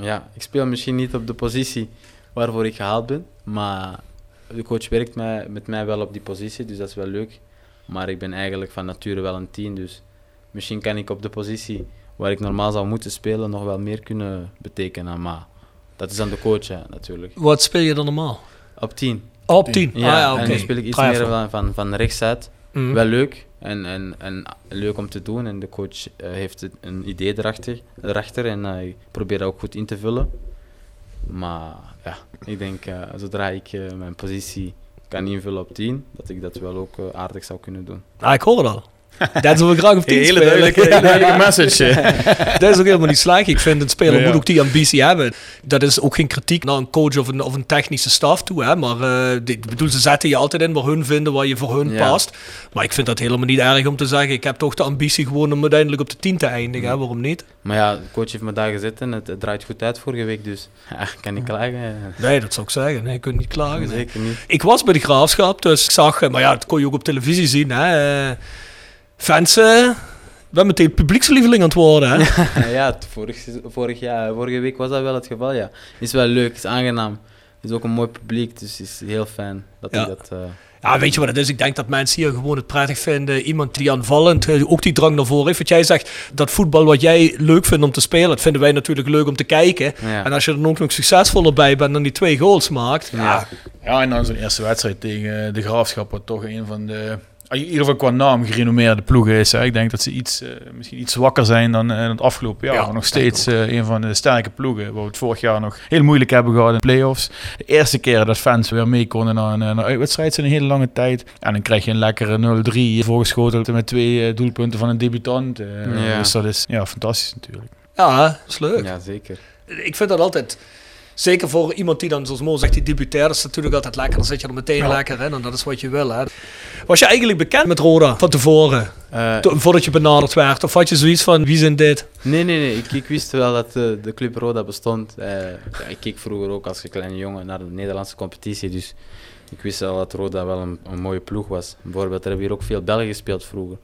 Ja, ik speel misschien niet op de positie waarvoor ik gehaald ben. Maar de coach werkt mij, met mij wel op die positie, dus dat is wel leuk. Maar ik ben eigenlijk van nature wel een 10, dus misschien kan ik op de positie waar ik normaal zou moeten spelen nog wel meer kunnen betekenen. Maar dat is aan de coach hè, natuurlijk. Wat speel je dan normaal? Op 10. Oh, op 10. Ja, ah, ja en nu speel ik iets meer van, van, van rechts uit. Mhm. Wel leuk en, en, en leuk om te doen. En de coach eh, heeft een idee erachter, erachter en eh, ik probeer dat ook goed in te vullen. Maar ja, ik denk eh, zodra ik mijn positie kan invullen op 10, dat ik dat wel ook eh, aardig zou kunnen doen. Ah, ik hoor het al. Dat wil ik graag op 10 Hele spelen. duidelijke, hele duidelijke message. eh. Dat is ook helemaal niet slecht. Ik vind een speler Nee, ja. moet ook die ambitie hebben. Dat is ook geen kritiek naar een coach of een, of een technische staf toe. Hè? Maar eh, die- bedoel, ze zetten je altijd in waar hun vinden, waar je voor hun Ja. past. Maar ik vind dat helemaal niet erg om te zeggen. Ik heb toch de ambitie gewoon om uiteindelijk op de 10 te eindigen. Hè? Waarom niet? Maar ja, de coach heeft me daar gezet en het, het draait goed uit vorige week, dus ja, ik kan niet klagen. Nee, dat zou ik zeggen. Nee, je kunt niet klagen. Zeker niet. Ik was bij de graafschap, dus ik zag, eh, maar ja, dat kon je ook op televisie zien. Hè? Fans, eh, ben meteen publiekslieveling aan het worden. Hè? ja, het vorig, vorig jaar, vorige week was dat wel het geval, ja. Is wel leuk, is aangenaam. Is ook een mooi publiek, dus is heel fijn dat Ja. ik dat... eh, Ja, weet je wat het is? Ik denk dat mensen hier gewoon het prettig vinden. Iemand die aanvallend eh, ook die drang naar voren heeft. Wat jij zegt, dat voetbal wat jij leuk vindt om te spelen, dat vinden wij natuurlijk leuk om te kijken. ja. En als je er dan ook nog succesvoller bij bent dan die twee goals maakt. Ja, Ja. Ja, en dan zo'n eerste wedstrijd tegen de Graafschap, wat toch een van de, in ieder geval qua naam, gerenommeerde ploegen is. Hè. Ik denk dat ze iets, eh, misschien iets zwakker zijn dan eh, het afgelopen jaar. Ja, maar nog steeds eh, een van de sterke ploegen, waar we het vorig jaar nog heel moeilijk hebben gehad in de play-offs. De eerste keer dat fans weer mee konden naar een, naar een uitwedstrijd in een hele lange tijd. En dan krijg je een lekkere 0-3 voorgeschoteld met twee doelpunten van een debutant. eh, Ja. Dus dat is ja, fantastisch natuurlijk. ja dat is leuk. ja, zeker. Ik vind dat altijd, zeker voor iemand die dan, zoals Mo zegt, die debuteert, is natuurlijk altijd lekker. Dan zit je er meteen Ja. lekker in en dat is wat je wil. Hè. Was je eigenlijk bekend met Roda van tevoren, Eh, to- voordat je benaderd werd? Of had je zoiets van, wie zijn dit? nee, nee, nee. Ik, ik wist wel dat eh, de club Roda bestond. Eh, ja, ik keek vroeger ook als kleine jongen naar de Nederlandse competitie, dus ik wist wel dat Roda wel een, een mooie ploeg was. Bijvoorbeeld, er hebben hier ook veel Belgen gespeeld vroeger.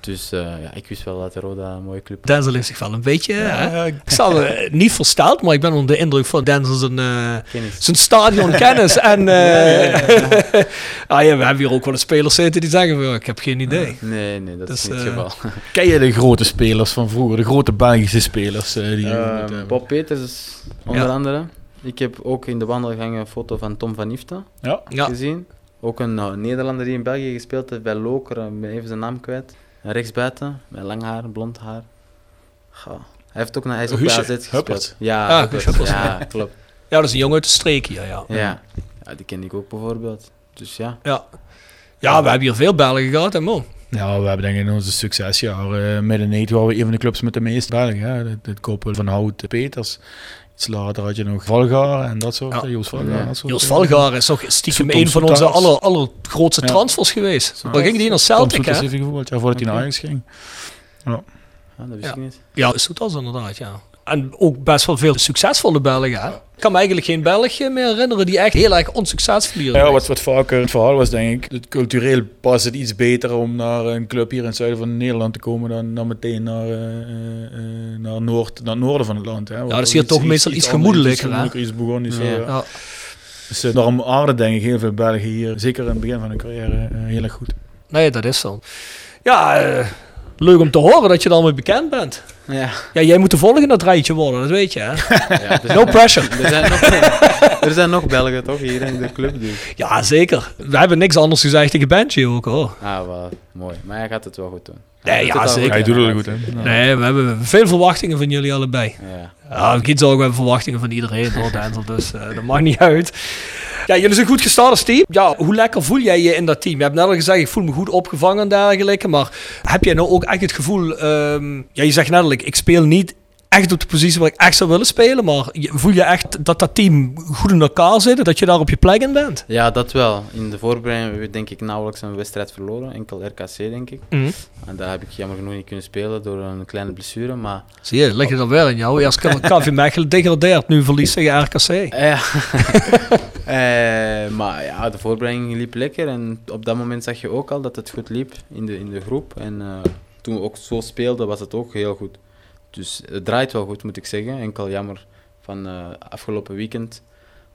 Dus eh, ja, ik wist wel dat Roda een mooie club was. Denzel heeft zich wel een beetje... hè. Ik zal eh, niet versteld, maar ik ben onder de indruk van Denzel zijn, eh, Kennis. zijn stadionkennis. en eh, ah, ja, we hebben hier ook wel eens spelers zitten die zeggen, van, ik heb geen idee. Nee, nee, dat Dus, is niet het geval. Ken je de grote spelers van vroeger, de grote Belgische spelers? eh, die? Bob Peters is onder Ja. andere. Ik heb ook in de wandelgang een foto van Tom van Ifta Ja. Ja. gezien. Ook een Nederlander die in België gespeeld heeft bij Lokeren. Ik ben even zijn naam kwijt. Rechtsbuiten, met lang haar, blond haar. Goh, Hij heeft ook naar hij is AZ gespeeld. Huppert. Ja, Ah, Huppert. Guusje Huppert, ja, klopt. Ja, dat is een jongen uit de streek hier, ja. Ja. ja, die ken ik ook bijvoorbeeld. Dus ja. Ja, ja we hebben hier veel Belgen gehad, hè man. Ja, we hebben denk ik in onze succesjaren uh, midden 90 waren we een van de clubs met de meeste Belgen. Hè. Het, het koppel van Hout, Peters. Iets later had je nog Valgaar en dat soort. Ja. Ja. Joost Valgaar. Ja. dat soort. Valgaar is toch stiekem een van onze aller, allergrootste Ja. transfers geweest. Ja. Waar ging die naar Celtic, hè? heeft hij gevoeld, ja, voordat hij naar. Ajax ging. ja, dat wist Ja. ik niet. Ja, Soeters inderdaad, ja. En ook best wel veel succesvolle Belgen, hè? Ik kan me eigenlijk geen Belg meer herinneren die echt heel erg onsuccesvol Ja, is. wat, wat vaker het verhaal was, denk ik. Het cultureel past het iets beter om naar een club hier in het zuiden van Nederland te komen dan, dan meteen naar, eh, eh, eh, naar, Noord, naar het noorden van het land. Hè. dat is hier toch meestal iets gemoedelijker, Iets, gemoedelijker, iets begonnen. Iets, Ja. ja. Ja. Dus daarom denk ik heel veel Belgen hier, zeker in het begin van hun carrière, heel erg goed. Nee, dat is zo. Ja, leuk om te horen dat je er al mee bekend bent. Ja. Ja, jij moet de volgende dat rijtje worden, dat weet je, hè? ja dus No pressure. er, zijn nog, er zijn nog Belgen toch hier in de club. Dus. Ja, zeker. We hebben niks anders gezegd tegen Benji ook, hoor. Ah, wel mooi. Maar hij gaat het wel goed doen. Nee, ja, zeker. Hij doet het wel goed, hè. Nee, we hebben veel verwachtingen van jullie allebei. Ja. Ja, Giet ook, we hebben verwachtingen van iedereen, hoor, Denzel, dus eh, dat mag niet uit. Ja, jullie zijn goed gestart als team. Ja, hoe lekker voel jij je in dat team? Je hebt net al gezegd, ik voel me goed opgevangen en dergelijke, maar heb jij nou ook echt het gevoel, ehm, ja, je zegt net al, ik, ik speel niet echt op de positie waar ik echt zou willen spelen, maar je- voel je echt dat dat team goed in elkaar zit, dat je daar op je plek in bent? ja, dat wel. In de voorbereiding hebben we denk ik nauwelijks een wedstrijd verloren. Enkel RKC denk ik. En daar heb ik jammer genoeg niet kunnen spelen door een kleine blessure. Maar Zie je, ligt het er weer in jou. Eerst kan KV Mechelen degradeert, nu verliest tegen RKC. Ja. Eh, maar ja, de voorbereiding liep lekker. En op dat moment zag je ook al dat het goed liep in de, in de groep. En eh, toen we ook zo speelden, was het ook heel goed. Dus het draait wel goed, moet ik zeggen. Enkel jammer van eh, afgelopen weekend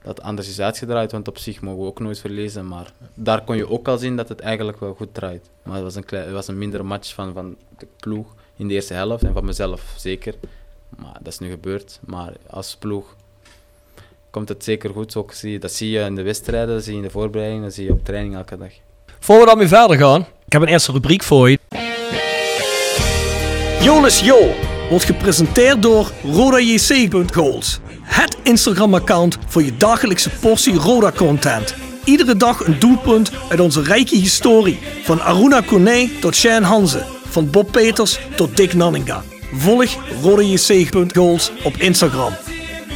dat het anders is uitgedraaid. Want op zich mogen we ook nooit verliezen. Maar daar kon je ook al zien dat het eigenlijk wel goed draait. Maar het was een, klein, het was een mindere match van, van de ploeg in de eerste helft. En van mezelf zeker. Maar dat is nu gebeurd. Maar als ploeg komt het zeker goed. Ook zie je, dat zie je in de wedstrijden, dat zie je in de voorbereiding, dat zie je op training elke dag. Voor we daarmee verder gaan, ik heb een eerste rubriek voor je. Jolis Jo wordt gepresenteerd door RodaJC.goals. Het Instagram-account voor je dagelijkse portie Roda-content. Iedere dag een doelpunt uit onze rijke historie. Van Aruna Kone tot Shane Hanze. Van Bob Peters tot Dick Nanninga. Volg RodaJC.goals op Instagram.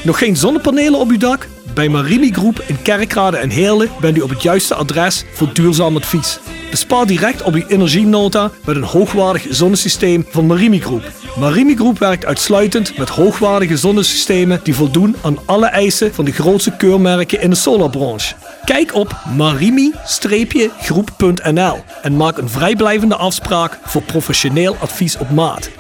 Nog geen zonnepanelen op uw dak? Bij Marimi Groep in Kerkrade en Heerlen bent u op het juiste adres voor duurzaam advies. Bespaar direct op uw energienota met een hoogwaardig zonnesysteem van Marimi Groep. Marimi Groep werkt uitsluitend met hoogwaardige zonnesystemen die voldoen aan alle eisen van de grootste keurmerken in de solarbranche. Kijk op marimi-groep.nl en maak een vrijblijvende afspraak voor professioneel advies op maat.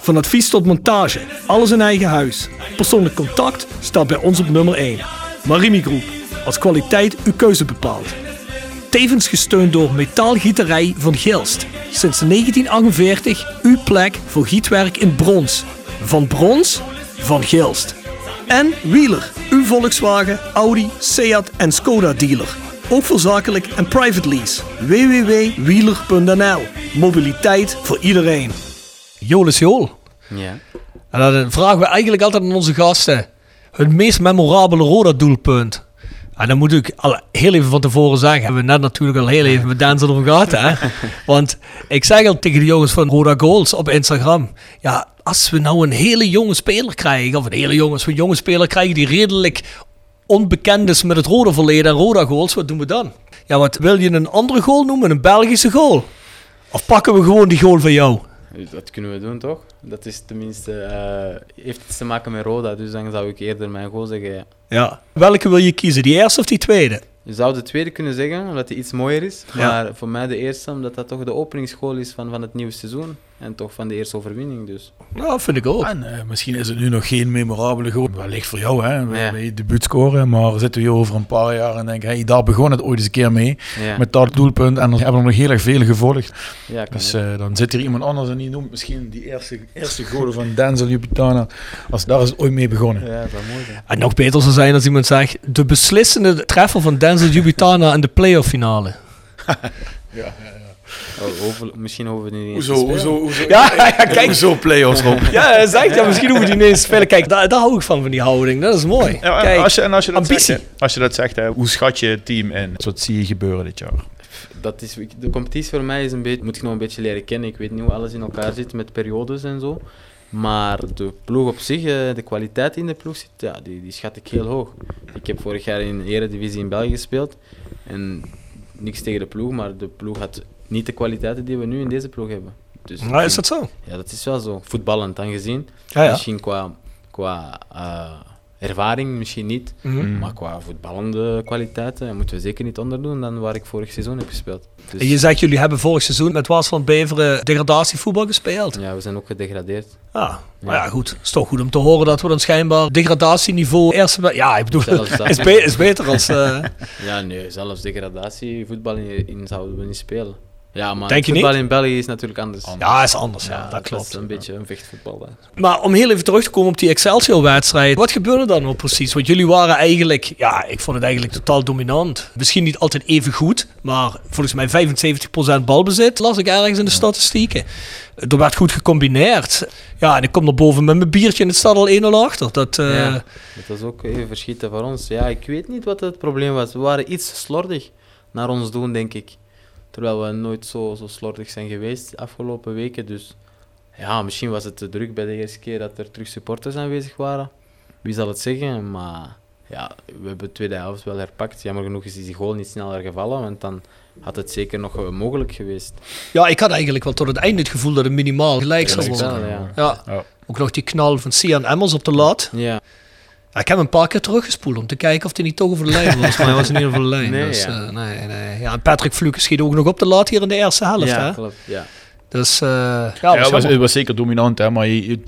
Van advies tot montage, alles in eigen huis. Persoonlijk contact staat bij ons op nummer 1. Marimi Groep, als kwaliteit uw keuze bepaalt. Tevens gesteund door Metaalgieterij van Gilst. Sinds 1948 uw plek voor gietwerk in brons. Van brons, van Gilst. En Wheeler, uw Volkswagen, Audi, Seat en Skoda dealer. Ook voor zakelijk en private lease. www.wheeler.nl Mobiliteit voor iedereen. Jolis Jool. Ja. En dan vragen we eigenlijk altijd aan onze gasten hun meest memorabele Roda-doelpunt. En dan moet ik al heel even van tevoren zeggen, hebben we net natuurlijk al heel even met Denzel over gehad, hè? Want ik zeg al tegen de jongens van Roda Goals op Instagram, ja, als we nou een hele jonge speler krijgen, of een hele jonge, als we een jonge speler krijgen die redelijk onbekend is met het Roda verleden en Roda Goals, wat doen we dan? Ja, wat wil je een andere goal noemen, een Belgische goal? Of pakken we gewoon die goal van jou? Dat kunnen we doen toch? Dat is tenminste, eh, heeft iets te maken met Roda, dus dan zou ik eerder mijn goal zeggen. Ja. Ja. Welke wil je kiezen, die eerste of die tweede? Je zou de tweede kunnen zeggen, omdat die iets mooier is. Ja. Maar voor mij de eerste, omdat dat toch de openingsgoal is van, van het nieuwe seizoen. En toch van de eerste overwinning. Dus. Nou, vind ik ook. En eh, misschien is het nu nog geen memorabele goal. Wellicht voor jou, hè. Bij Ja. bij je debuut scoren. Maar zitten we hier over een paar jaar en denken, hey, daar begon het ooit eens een keer mee. Ja, Met dat doelpunt. En dan hebben er nog heel erg veel gevolgd. ja Dus eh, dan zit hier iemand anders en die noemt misschien die eerste, eerste goal van Denzel Jupitana. Als daar is het ooit mee begonnen. ja, dat mooi. En nog beter zou zijn als iemand zegt... de beslissende treffer van Denzel Jubitana in de playoff finale. Ja, Oh, over- misschien hoeven we niet eens te Hoezo, spelen. hoezo, hoezo? Ja, ja, kijk. Hoezo play-offs, Rob? Ja, zegt ja, misschien hoeven die niet eens te spelen. Kijk, daar, daar hou ik van, van die houding. Dat is mooi. Ja, en Kijk, als je, en als je dat ambitie. zegt, hè, als je dat zegt hè, hoe schat je het team in? Wat zie je gebeuren dit jaar? Dat is, de competitie voor mij is een beetje, moet ik nog een beetje leren kennen. Ik weet niet hoe alles in elkaar zit met periodes en zo. Maar de ploeg op zich, eh, de kwaliteit in de ploeg, zit, ja, die, die schat ik heel hoog. Ik heb vorig jaar in de Eredivisie in België gespeeld. En niks tegen de ploeg, maar de ploeg had niet de kwaliteiten die we nu in deze ploeg hebben. Dus Nou, is dat zo? Ja, dat is wel zo. Voetballend dan gezien. Ja, ja. Misschien qua, qua eh, ervaring, misschien niet. Mhm. Maar qua voetballende kwaliteiten moeten we zeker niet onderdoen dan waar ik vorig seizoen heb gespeeld. Dus, En je zegt, jullie hebben vorig seizoen met Waasland Beveren degradatievoetbal gespeeld. ja, we zijn ook gedegradeerd. Ah, maar ja, goed. Het is toch goed om te horen dat we dan schijnbaar degradatieniveau eerste... Ja, ik bedoel, dat. is, be- is beter als... eh, Ja, nee, zelfs degradatie, voetbal in, in zouden we niet spelen. Ja, maar Denk je voetbal niet? in België is natuurlijk anders. ja, is anders. Ja, dat dat klopt. is een beetje een vechtvoetbal. Hè. Maar om heel even terug te komen op die Excelsior-wedstrijd. Wat gebeurde dan nou precies? Want jullie waren eigenlijk, ja, ik vond het eigenlijk totaal dominant. Misschien niet altijd even goed, maar volgens mij 75% balbezit las ik ergens in de statistieken. Er werd goed gecombineerd. Ja, en ik kom er boven met mijn biertje en het staat al 1-0 achter. Dat, Ja, dat was ook even verschieten voor ons. Ja, ik weet niet wat het probleem was. We waren iets slordig naar ons doen, denk ik. Terwijl we nooit zo, zo slordig zijn geweest de afgelopen weken. Dus ja, misschien was het te druk bij de eerste keer dat er terug supporters aanwezig waren. Wie zal het zeggen? Maar ja, we hebben de tweede helft wel herpakt. Jammer genoeg is die goal niet sneller gevallen, want dan had het zeker nog mogelijk geweest. ja, ik had eigenlijk wel tot het einde het gevoel dat het minimaal gelijk zou worden. wel, ja. Ja. Ja. Ook nog die knal van Sian Emmers op de lat. Ja, Ja, ik heb hem een paar keer teruggespoeld om te kijken of hij niet toch over de lijn was. Maar hij was niet over de lijn. Nee, dus, ja. eh, nee, nee. Ja, en Patrick Fluke schiet ook nog op de lat hier in de eerste helft. ja hè? klopt. Ja. Dus eh, ja, Ja, was het was, zeker dominant, hè, maar je,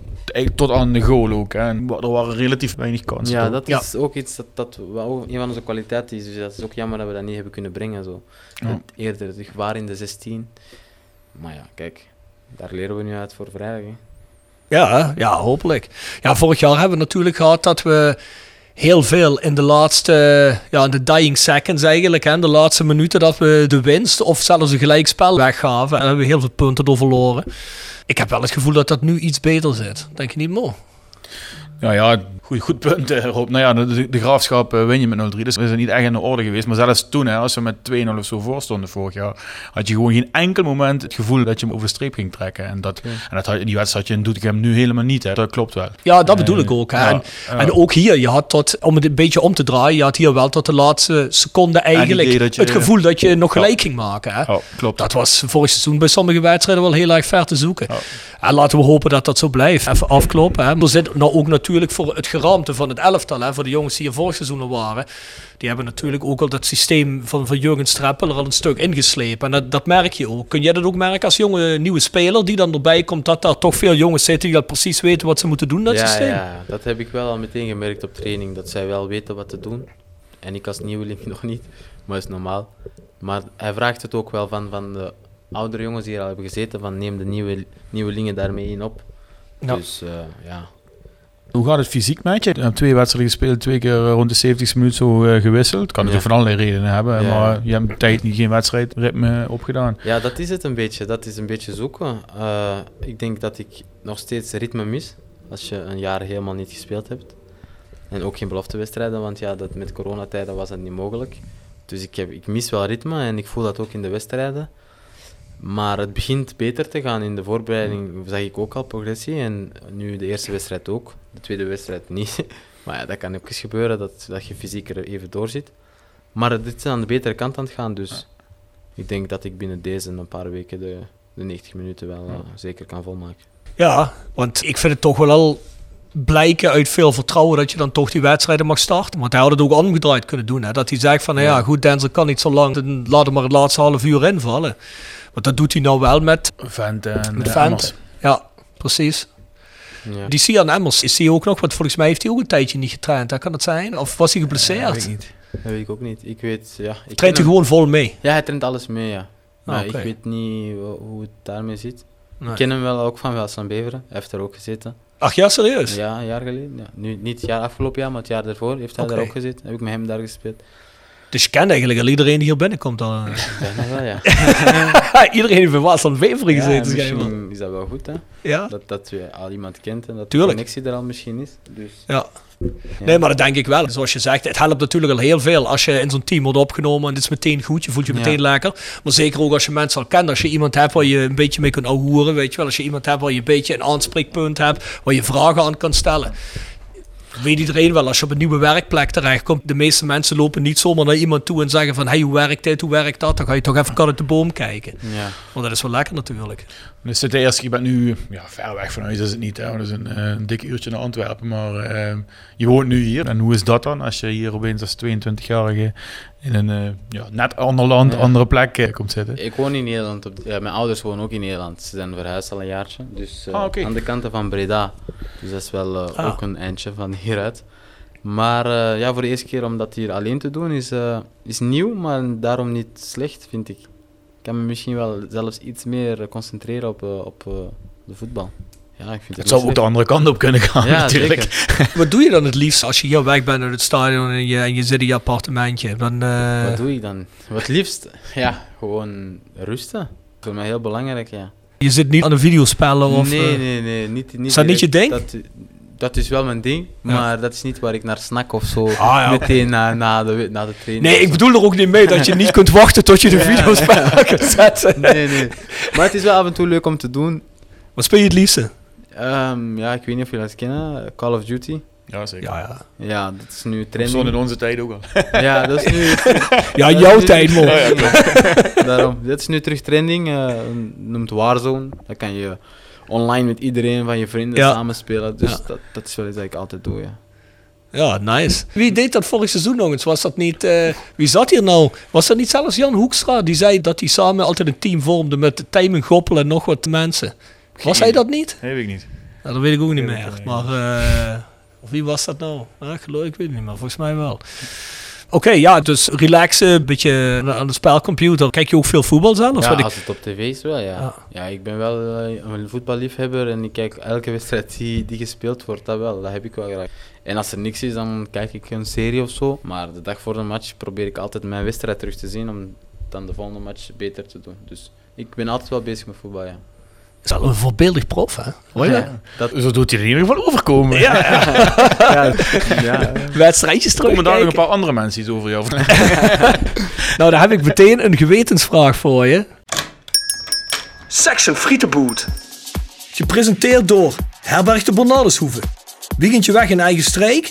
tot aan de goal ook. Hè. En er waren relatief weinig kansen. Ja, toch? dat Ja. is ook iets dat, dat wel ook een van onze kwaliteiten is. Dus dat is ook jammer dat we dat niet hebben kunnen brengen. Zo. Ja. Het Eerder het gevaar in de 16. Maar ja, kijk, daar leren we nu uit voor vrijdag. Hè. Ja, ja, hopelijk. Ja, vorig jaar hebben we natuurlijk gehad dat we heel veel in de laatste, ja, in de dying seconds eigenlijk, hè, de laatste minuten, dat we de winst of zelfs een gelijkspel weggaven. En hebben we heel veel punten door verloren. Ik heb wel het gevoel dat dat nu iets beter zit. Denk je niet, Mo? Ja, ja goed, goed punt, eh, Rob. Nou ja, de, de graafschap eh, win je met 0-3, dus we zijn niet echt in de orde geweest. Maar zelfs toen, hè, als we met 2-0 of zo voor stonden vorig jaar, had je gewoon geen enkel moment het gevoel dat je hem over de streep ging trekken. En, dat, en dat die wedstrijd had je in Doetinchem nu helemaal niet, hè. dat klopt wel. Ja, dat bedoel Eh, ik ook. Hè. ja, en, ja. en ook hier, je had tot, om het een beetje om te draaien, je had hier wel tot de laatste seconde eigenlijk je- het gevoel dat je nog gelijk ging maken. Hè. Ja, klopt. Dat was vorig seizoen bij sommige wedstrijden wel heel erg ver te zoeken. En laten we hopen dat dat zo blijft. Even afkloppen. Hè. Er zit nou ook natuurlijk voor het geraamte van het elftal, hè, voor de jongens die hier vorig seizoen al waren. Die hebben natuurlijk ook al dat systeem van, van Jurgen Streppel er al een stuk ingeslepen. En dat, dat merk je ook. Kun jij dat ook merken als jonge nieuwe speler die dan erbij komt, dat daar toch veel jongens zitten die al precies weten wat ze moeten doen, dat ja, systeem? ja, dat heb ik wel al meteen gemerkt op training. Dat zij wel weten wat te doen. En ik als nieuweling nog niet, maar dat is normaal. Maar hij vraagt het ook wel van, van de oudere jongens die hier al hebben gezeten, van neem de nieuwe, nieuwelingen daarmee in op. Ja. Dus eh, ja, Hoe gaat het fysiek met je? Je hebt twee wedstrijden gespeeld, twee keer eh, rond de 70 minuten zo eh, gewisseld. Kan natuurlijk Ja. van allerlei redenen hebben, Ja. maar je hebt tijd niet geen wedstrijdritme opgedaan. Ja, dat is het een beetje. Dat is een beetje zoeken. Eh, ik denk dat ik nog steeds ritme mis als je een jaar helemaal niet gespeeld hebt. En ook geen beloftewedstrijden, want ja, dat met coronatijden was dat niet mogelijk. Dus ik, heb, ik mis wel ritme en ik voel dat ook in de wedstrijden. Maar het begint beter te gaan. In de voorbereiding zag ik ook al progressie. En nu de eerste wedstrijd ook. De tweede wedstrijd niet. Maar ja, dat kan ook eens gebeuren dat, dat je fysiek er even doorzit. Maar het is aan de betere kant aan het gaan. Dus ik denk dat ik binnen deze een paar weken de, de 90 minuten wel eh, zeker kan volmaken. Ja, want ik vind het toch wel al blijken uit veel vertrouwen dat je dan toch die wedstrijden mag starten. Want hij had het ook omgedraaid kunnen doen. Hè? Dat hij zegt van, nou ja, Ja. goed, Denzel kan niet zo lang, dan laat hem maar het laatste half uur invallen. Want dat doet hij nou wel met, Vent en met Vent. Ja, precies. Ja. Die Sian Emmers, is hij ook nog, want volgens mij heeft hij ook een tijdje niet getraind. hè? Kan dat zijn? Of was hij geblesseerd? weet ik niet. Dat weet ik ook niet. Ik weet, ja... Ik Traint hij gewoon vol mee? Ja, hij traint alles mee, ja. Maar Ah, oké. ik weet niet hoe het daarmee zit. Nee. Ik ken hem wel ook van Welsland Beveren. Hij heeft er ook gezeten. Ach ja, serieus? Ja, een jaar geleden. Ja. Nu, niet het jaar afgelopen jaar, maar het jaar daarvoor heeft hij daar ook gezeten. Heb ik met hem daar gespeeld. Dus je kent eigenlijk al iedereen die hier binnenkomt. Dan. Wel, ja. iedereen heeft bij Waasland Wever ja gezeten. misschien is dat wel goed, hè. Ja? Dat, dat je al iemand kent en dat de connectie er al misschien is. Dus, Ja. Nee, maar dat denk ik wel. Zoals je zegt, het helpt natuurlijk al heel veel als je in zo'n team wordt opgenomen en het is meteen goed. Je voelt je Ja. meteen lekker. Maar zeker ook als je mensen al kent. Als je iemand hebt waar je een beetje mee kunt ouwehoeren, weet je wel. Als je iemand hebt waar je een beetje een aanspreekpunt hebt, waar je vragen aan kan stellen. Weet iedereen wel, als je op een nieuwe werkplek terechtkomt, de meeste mensen lopen niet zomaar naar iemand toe en zeggen van, hey, hoe werkt dit, hoe werkt dat? Dan ga je toch even kan uit de boom kijken. ja. Want dat is wel lekker natuurlijk. Dus het eerste, je bent nu ja, ver weg van huis is het niet. Hè? Dat is een, eh, een dik uurtje naar Antwerpen. Maar eh, je woont nu hier. En hoe is dat dan als je hier opeens als 22-jarige in een eh, ja, net ander land, Ja. andere plek eh, komt zitten? Ik woon in Nederland. Op, ja, mijn ouders wonen ook in Nederland. Ze zijn verhuisd al een jaartje. Dus eh, Ah, aan de kanten van Breda. Dus dat is wel Ah. ook een eindje van hieruit. Maar ja, voor de eerste keer om dat hier alleen te doen is, is nieuw, maar daarom niet slecht, vind ik. Ik kan me misschien wel zelfs iets meer concentreren op, op de voetbal. Ja, ik vind het, Het zou ook de andere kant op kunnen gaan. Ja, natuurlijk. zeker. Wat doe je dan het liefst als je hier weg bent uit het stadion en je, en je zit in je appartementje? Dan, eh, Wat doe ik dan? Wat liefst? Ja, gewoon rusten. Voor mij heel belangrijk, ja. je zit niet aan de videospellen of... nee, eh, nee, nee. Niet, niet Is dat niet je ding? Dat, dat is wel mijn ding, Ja. maar dat is niet waar ik naar snak of zo. ja, oké. meteen na, na, de, na de training. Nee, ik bedoel er ook niet mee dat je niet kunt wachten tot je de videospellen kunt zetten. Nee, nee. Maar het is wel af en toe leuk om te doen. Wat speel je het liefste? Ehm, ja, ik weet niet of jullie dat kennen. Call of Duty. Ja, zeker. Ja, ja. Ja, dat is nu Zo in trending. onze tijd ook al. Ja, dat is nu... Ja, dat jouw nu- tijd, man. Daarom. Dat is nu terug trending. eh noemt Warzone. Dan kan je online met iedereen van je vrienden Ja. samen spelen. Dus Ja. dat, dat is wel iets dat ik altijd doe, ja. Ja, nice. Wie deed dat vorig seizoen nog eens? Was dat niet... eh, wie zat hier nou? Was dat niet zelfs Jan Hoekstra? Die zei dat hij samen altijd een team vormde met Tijmen Goppel en nog wat mensen. Was hij dat niet? Nee, weet ik niet. Ja, dat weet ik ook niet meer. Maar eh, of wie was dat nou? Geloof, ik weet het niet, maar volgens mij wel. Oké, ja, dus relaxen, een beetje aan de spelcomputer. Kijk je ook veel voetbal zelf? Of Ja, wat ik- als het op tv is wel, ja. Ja. Ja, ik ben wel eh, een voetballiefhebber en ik kijk elke wedstrijd die, die gespeeld wordt, dat wel. Dat heb ik wel graag. En als er niks is, dan kijk ik een serie of zo. Maar de dag voor de match probeer ik altijd mijn wedstrijd terug te zien om dan de volgende match beter te doen. Dus ik ben altijd wel bezig met voetbal, ja. Is wel een voorbeeldig prof, hè? Dat? Ja, dat, Zo doet hij er in ieder geval overkomen. Ja, ja, ja. wedstrijdjes Er komen daar nog een paar andere mensen iets over jou. Nou, daar heb ik meteen een gewetensvraag voor je. Section Frietenboot. Gepresenteerd door Herberg de Bernardeshoeve. Weekendje weg in eigen streek?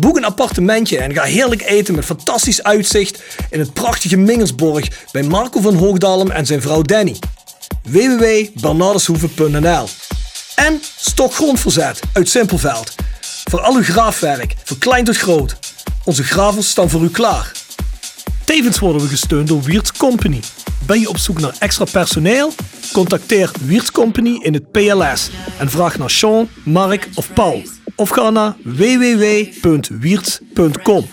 Boek een appartementje en ga heerlijk eten met fantastisch uitzicht in het prachtige Mingersborg bij Marco van Hoogdalem en zijn vrouw Danny. www.bernardeshoeve.nl En Stokgrondverzet uit Simpelveld. Voor al uw graafwerk, van klein tot groot. Onze gravels staan voor u klaar. Tevens worden we gesteund door Wiert's Company. Ben je op zoek naar extra personeel? Contacteer Wiert's Company in het PLS en vraag naar Sean, Mark of Paul. Of ga naar www.wiertz.com.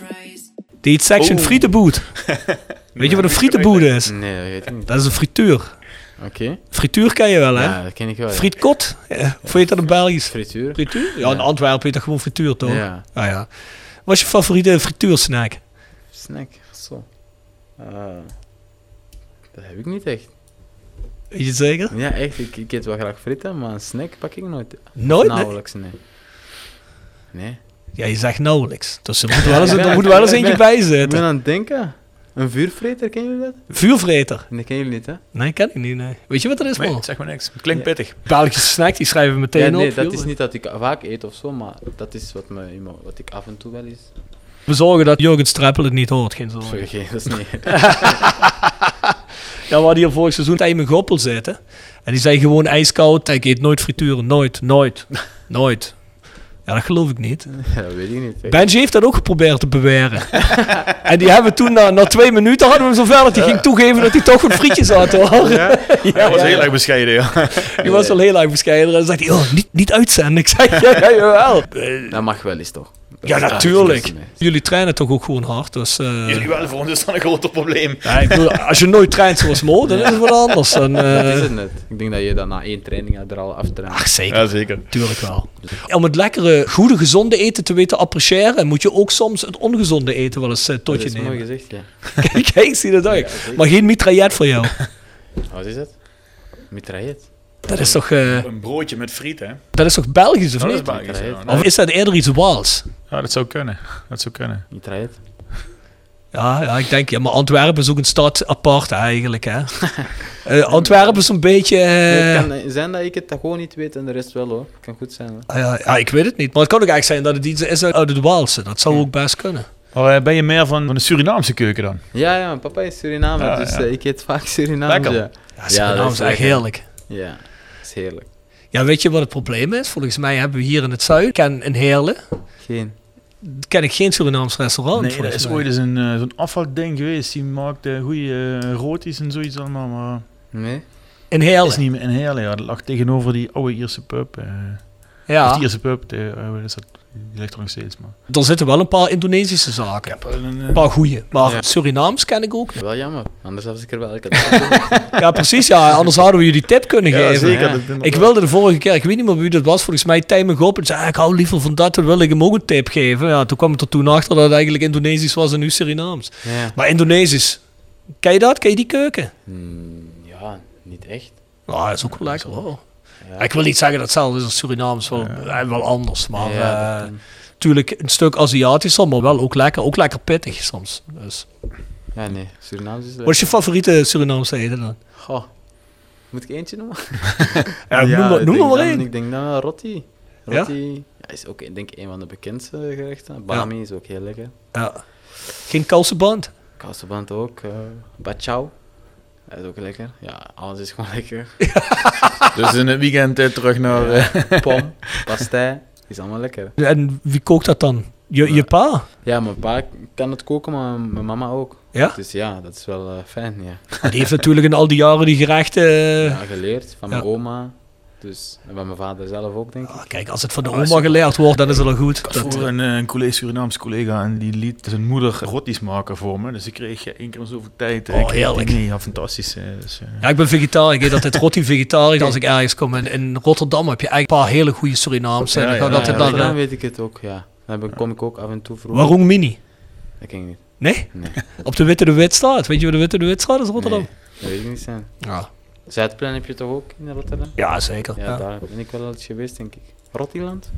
Dit section Oh. frietenboot. Weet je wat een frietenboot is? Nee, dat weet ik niet. Dat is een frituur. Oké. Frituur ken je wel, hè? Ja, dat ken ik wel. ja. Frietkot? Ja. Of heet dat een Belgisch? Frituur. Frituur? Ja, in Antwerpen heet dat gewoon frituur, toch? Ja. Ah, ja. Wat is je favoriete frituursnack? Snack, zo. Ah, dat heb ik niet echt. Weet je het zeker? Ja, echt. Ik, ik eet wel graag fritten, maar een snack pak ik nooit. Nooit? Nauwelijks, nee. Nee. Ja, je zegt nauwelijks. Dus er moet wel eens, er moet wel eens eentje bij Ik ben zitten. aan het denken. Een vuurvreter, kennen jullie dat? Vuurvreter. Nee, kennen jullie niet, hè? Nee, ken ik niet. Nee. Weet je wat dat is, Nee, man? zeg maar niks. Het klinkt Ja. pittig. Belgische snack, die schrijven we meteen Ja, nee, op. dat joh. is niet dat ik vaak eet of zo, maar dat is wat, me, mijn- wat ik af en toe wel eens... We zorgen dat Jurgen Streppel het niet hoort, geen zorgen. Geen- dat is niet... Ja, we hadden hier vorig seizoen met Goppel zitten. En die zei gewoon ijskoud. Ik eet nooit frituren. Nooit, nooit, nooit. Ja, dat geloof ik niet. Ja, dat weet ik niet. Benji heeft dat ook geprobeerd te beweren. en die hebben toen, na, na twee minuten, hadden we hem zover dat hij ging toegeven dat hij toch een frietjes had, hoor. Ja, Hij was ja, heel ja. erg bescheiden, ja. Die was wel heel erg bescheiden. En dan zei hij, oh, niet, niet uitzenden. Ik zei, ja, ja, jawel. Dat mag wel eens, toch? Ja, natuurlijk. Jullie trainen toch ook gewoon hard. Dus, eh, Jullie wel, voor ons is dat een groter probleem. ja, ik bedoel, als je nooit traint zoals Mo, dan is het wat anders. Dan, eh, Dat is het net. Ik denk dat je dan na één training er al aftraint. Ach, zeker. Ja, zeker. Tuurlijk wel. Om het lekkere, goede, gezonde eten te weten appreciëren, moet je ook soms het ongezonde eten wel eens eh, tot dat je is mooi nemen. gezegd, ja. Kijk, kijk, zie dat uit. Maar geen mitraillet voor jou. Wat is het? Mitraillet. Dat is toch, eh, Een broodje met friet, hè? dat is toch Belgisch of Dat is niet? Belgisch, ja. Of is dat eerder iets Waals? Ja, dat zou kunnen. Dat zou kunnen. Mitraillet. Ja, ja, ik denk, ja, maar Antwerpen is ook een stad apart eigenlijk, hè. Eh, Antwerpen is een beetje... eh, het kan zijn dat ik het dat gewoon niet weet en de rest wel hoor. Het kan goed zijn hoor. ah, ja, ja, ik weet het niet. Maar het kan ook eigenlijk zijn dat het iets is uit het Waalse. Dat zou ook best kunnen. Maar eh, ben je meer van, van de Surinaamse keuken dan? Ja, ja, mijn papa is Surinamer, Ja, dus ja. eh, ik eet vaak Surinaams. Lekker. Ja. Ja, is echt heerlijk. ja, heerlijk. Ja, weet je wat het probleem is? Volgens mij hebben we hier in het zuiden, ken in Heerlen, Geen. ken ik geen Surinaams restaurant. Nee, dat volgens is mij. ooit eens een, eh, zo'n afvalding geweest. Die maakte goede uh, roties en zoiets allemaal. Maar Nee? In Heerlen. is niet meer in Heerlen. Ja. Dat lag tegenover die oude Ierse pub. eh Of Ja, die Ierse pub, de, eh, is dat? Die ligt er nog steeds. Maar. er zitten wel een paar Indonesische zaken. Een, Een paar goeie. Maar Ja. Surinaams ken ik ook. Wel jammer, anders was ik er wel. Ik had Ja, precies. Ja, anders hadden we je die tip kunnen ja, geven. zeker. Ja. Ik wilde de vorige keer, ik weet niet meer wie dat was, volgens mij Tijmen Gop. En zei, ah, ik hou liever van dat, dan wil ik hem ook een tip geven. Ja, toen kwam ik er toen achter dat het eigenlijk Indonesisch was en nu Surinaams. ja. Maar Indonesisch, ken je dat? Ken je die keuken? Hmm, ja, niet echt. Ja, dat is ook wel lekker hoor. Ja. Ik wil niet zeggen dat hetzelfde is als Surinaams, wel, eh, wel anders. Maar Ja, eh, kan. natuurlijk een stuk Aziatischer, maar wel ook lekker, ook lekker pittig soms. Dus. ja, nee, Surinaams is Wat is je favoriete Surinaamse eten dan? Goh. Moet ik eentje noemen? Ja, noem, maar- ik noem er maar dan- één. Ik denk dan wel roti. Ja? Roti ja? is ook ik denk een van de bekendste gerechten. Bami is ook heel lekker. Ja. Geen kalse band. Kaaseband ook. eh Bachao. Dat is ook lekker. Ja, alles is gewoon lekker. Dus in het weekend eh, terug naar... eh, Pom, pastei, is allemaal lekker. En wie kookt dat dan? Je, je pa? Ja, mijn pa kan het koken, maar mijn mama ook. Ja? Dus ja, dat is wel eh, fijn, ja. Die heeft natuurlijk in al die jaren die gerechten... eh, ja. Geleerd van mijn ja. oma. Dus, en van mijn vader zelf ook, denk ik. ah, kijk, als het van de oma geleerd wordt, dan is het al goed. Ik had Dat, vroeger een, eh, een collega, Surinaamse collega en die liet zijn moeder rotties maken voor me. Dus ik kreeg eh, één keer zoveel tijd. eh, Oh, heerlijk. die- Ja, fantastisch. eh, Dus, eh, ja, ik ben vegetariër. Ik eet altijd roti vegetarisch als ik ergens kom. En in Rotterdam heb je eigenlijk een paar hele goede Surinaamse. Ja, ja, naar, dan eh, weet ik het ook, ja. Dan kom ik ook af en toe vroeger. Warung Mini. Dat ken ik niet. Nee? Nee. Op de Witte de Witstraat. Weet je waar de Witte de Witstraat is in Rotterdam? Nee, dat weet ik niet zijn. Ja. Zuidplein heb je toch ook in Rotterdam? ja, zeker. Ja, Ja. daar ben ik wel eens geweest, denk ik. Rottiland?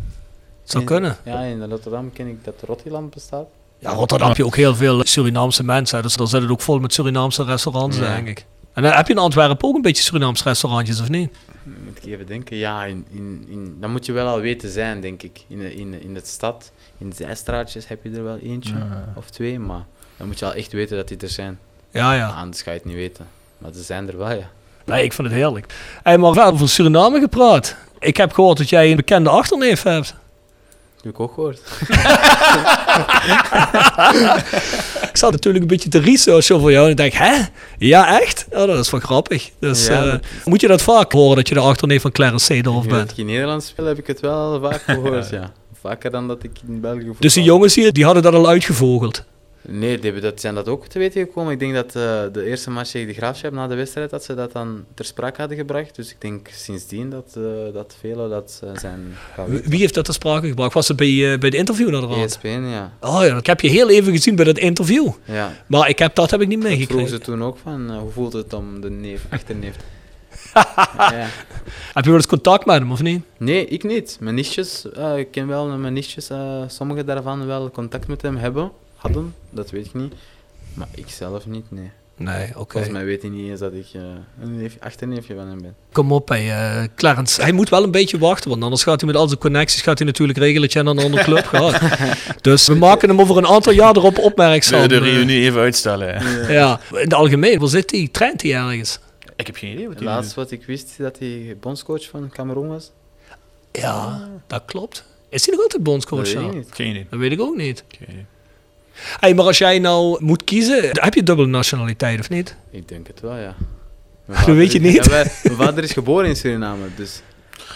Het zou kunnen. Ja, in Rotterdam ken ik dat Rottiland bestaat. Ja, Rotterdam heb je ook heel veel Surinaamse mensen. Dus daar zit het ook vol met Surinaamse restaurants, Ja. denk ik. En dan heb je in Antwerpen ook een beetje Surinaamse restaurantjes, of niet? Moet ik even denken. Ja, in, in, in, dan moet je wel al weten zijn, denk ik. In, de- in, in de stad, in de zijstraatjes heb je er wel eentje Ja. of twee, maar dan moet je al echt weten dat die er zijn. Ja, ja. Anders ga je het niet weten. Maar ze zijn er wel, ja. Nee, ik vind het heerlijk. Hey, maar verder over Suriname gepraat. Ik heb gehoord dat jij een bekende achterneef hebt. Dat heb ik ook gehoord. Ik zat natuurlijk een beetje te researchen over jou en ik denk, hè? Ja, echt? Oh, dat is wel grappig. Dus Ja, eh, dat- moet je dat vaak horen, dat je de achterneef van Clarence Seedorf bent? ik in Nederland speel, heb ik het wel vaak gehoord, ja. Vaker dan dat ik in België. Dus die jongens hier, die hadden dat al uitgevogeld. Nee, die dat, zijn dat ook te weten gekomen. Ik denk dat eh, de eerste match tegen de Graafschap na de wedstrijd, dat ze dat dan ter sprake hadden gebracht. Dus ik denk sindsdien dat, eh, dat velen dat eh, zijn Wie heeft dat ter sprake gebracht? Was het bij, bij de interview rand? ESPN, ja. Oh ja, ik heb je heel even gezien bij dat interview. ja. Maar ik heb, dat heb ik niet Dat vroegen meegekregen. ze toen ook van, hoe voelt het om de neef, achterneef? ja. Heb je wel eens contact met hem, of niet? Nee, ik niet. Mijn nichtjes, ik ken wel mijn nichtjes, sommige daarvan wel contact met hem hebben, hadden, dat weet ik niet. Maar ik zelf niet, nee. Nee, oké. Volgens mij weet hij niet eens dat ik eh, een neef, achterneefje van hem ben. Kom op, bij eh, Clarence. Hij moet wel een beetje wachten, want anders gaat hij met al zijn connecties gaat hij natuurlijk regelen dat je naar een andere club gaat. Dus we maken hem over een aantal jaar erop opmerkzaam. de, de eh, reunie even uitstellen. hè. Ja, in het algemeen, waar zit hij? Traint hij ergens? Ik heb geen idee wat die Laatst wat ik wist, dat hij bondscoach van Cameroen was. Ja, dat klopt. Is hij nog altijd bondscoach? Dat weet ik niet. Geen idee. Dat weet ik ook niet. Geen idee. Hey, maar als jij nou moet kiezen, heb je dubbele nationaliteit of niet? Ik denk het wel, ja. Dat weet je is- niet. Ja, wij- mijn vader is geboren in Suriname, dus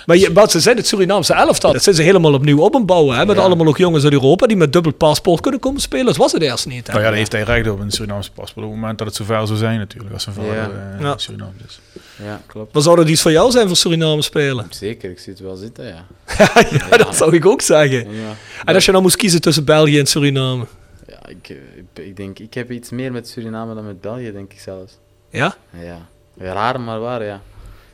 Maar je, wat ze zijn het Surinaamse elftal. Dat zijn ze helemaal opnieuw op aan bouwen. Hè? Met Ja. allemaal ook jongens uit Europa die met dubbel paspoort kunnen komen spelen. Dat was het eerst niet. Hè? Nou ja, daar heeft hij recht op een Surinaamse paspoort. Op het moment dat het zover zou zijn natuurlijk. Als zijn vader Ja. eh, Ja. Surinaams is. Ja, klopt. Wat zou dat iets voor jou zijn voor Suriname spelen? Zeker, ik zie het wel zitten, ja. ja, dat zou ik ook zeggen. Ja, En als je nou moest kiezen tussen België en Suriname. Ik, eh, ik, ik denk, ik heb iets meer met Suriname dan met België, denk ik zelfs. Ja? Ja, raar maar waar, ja.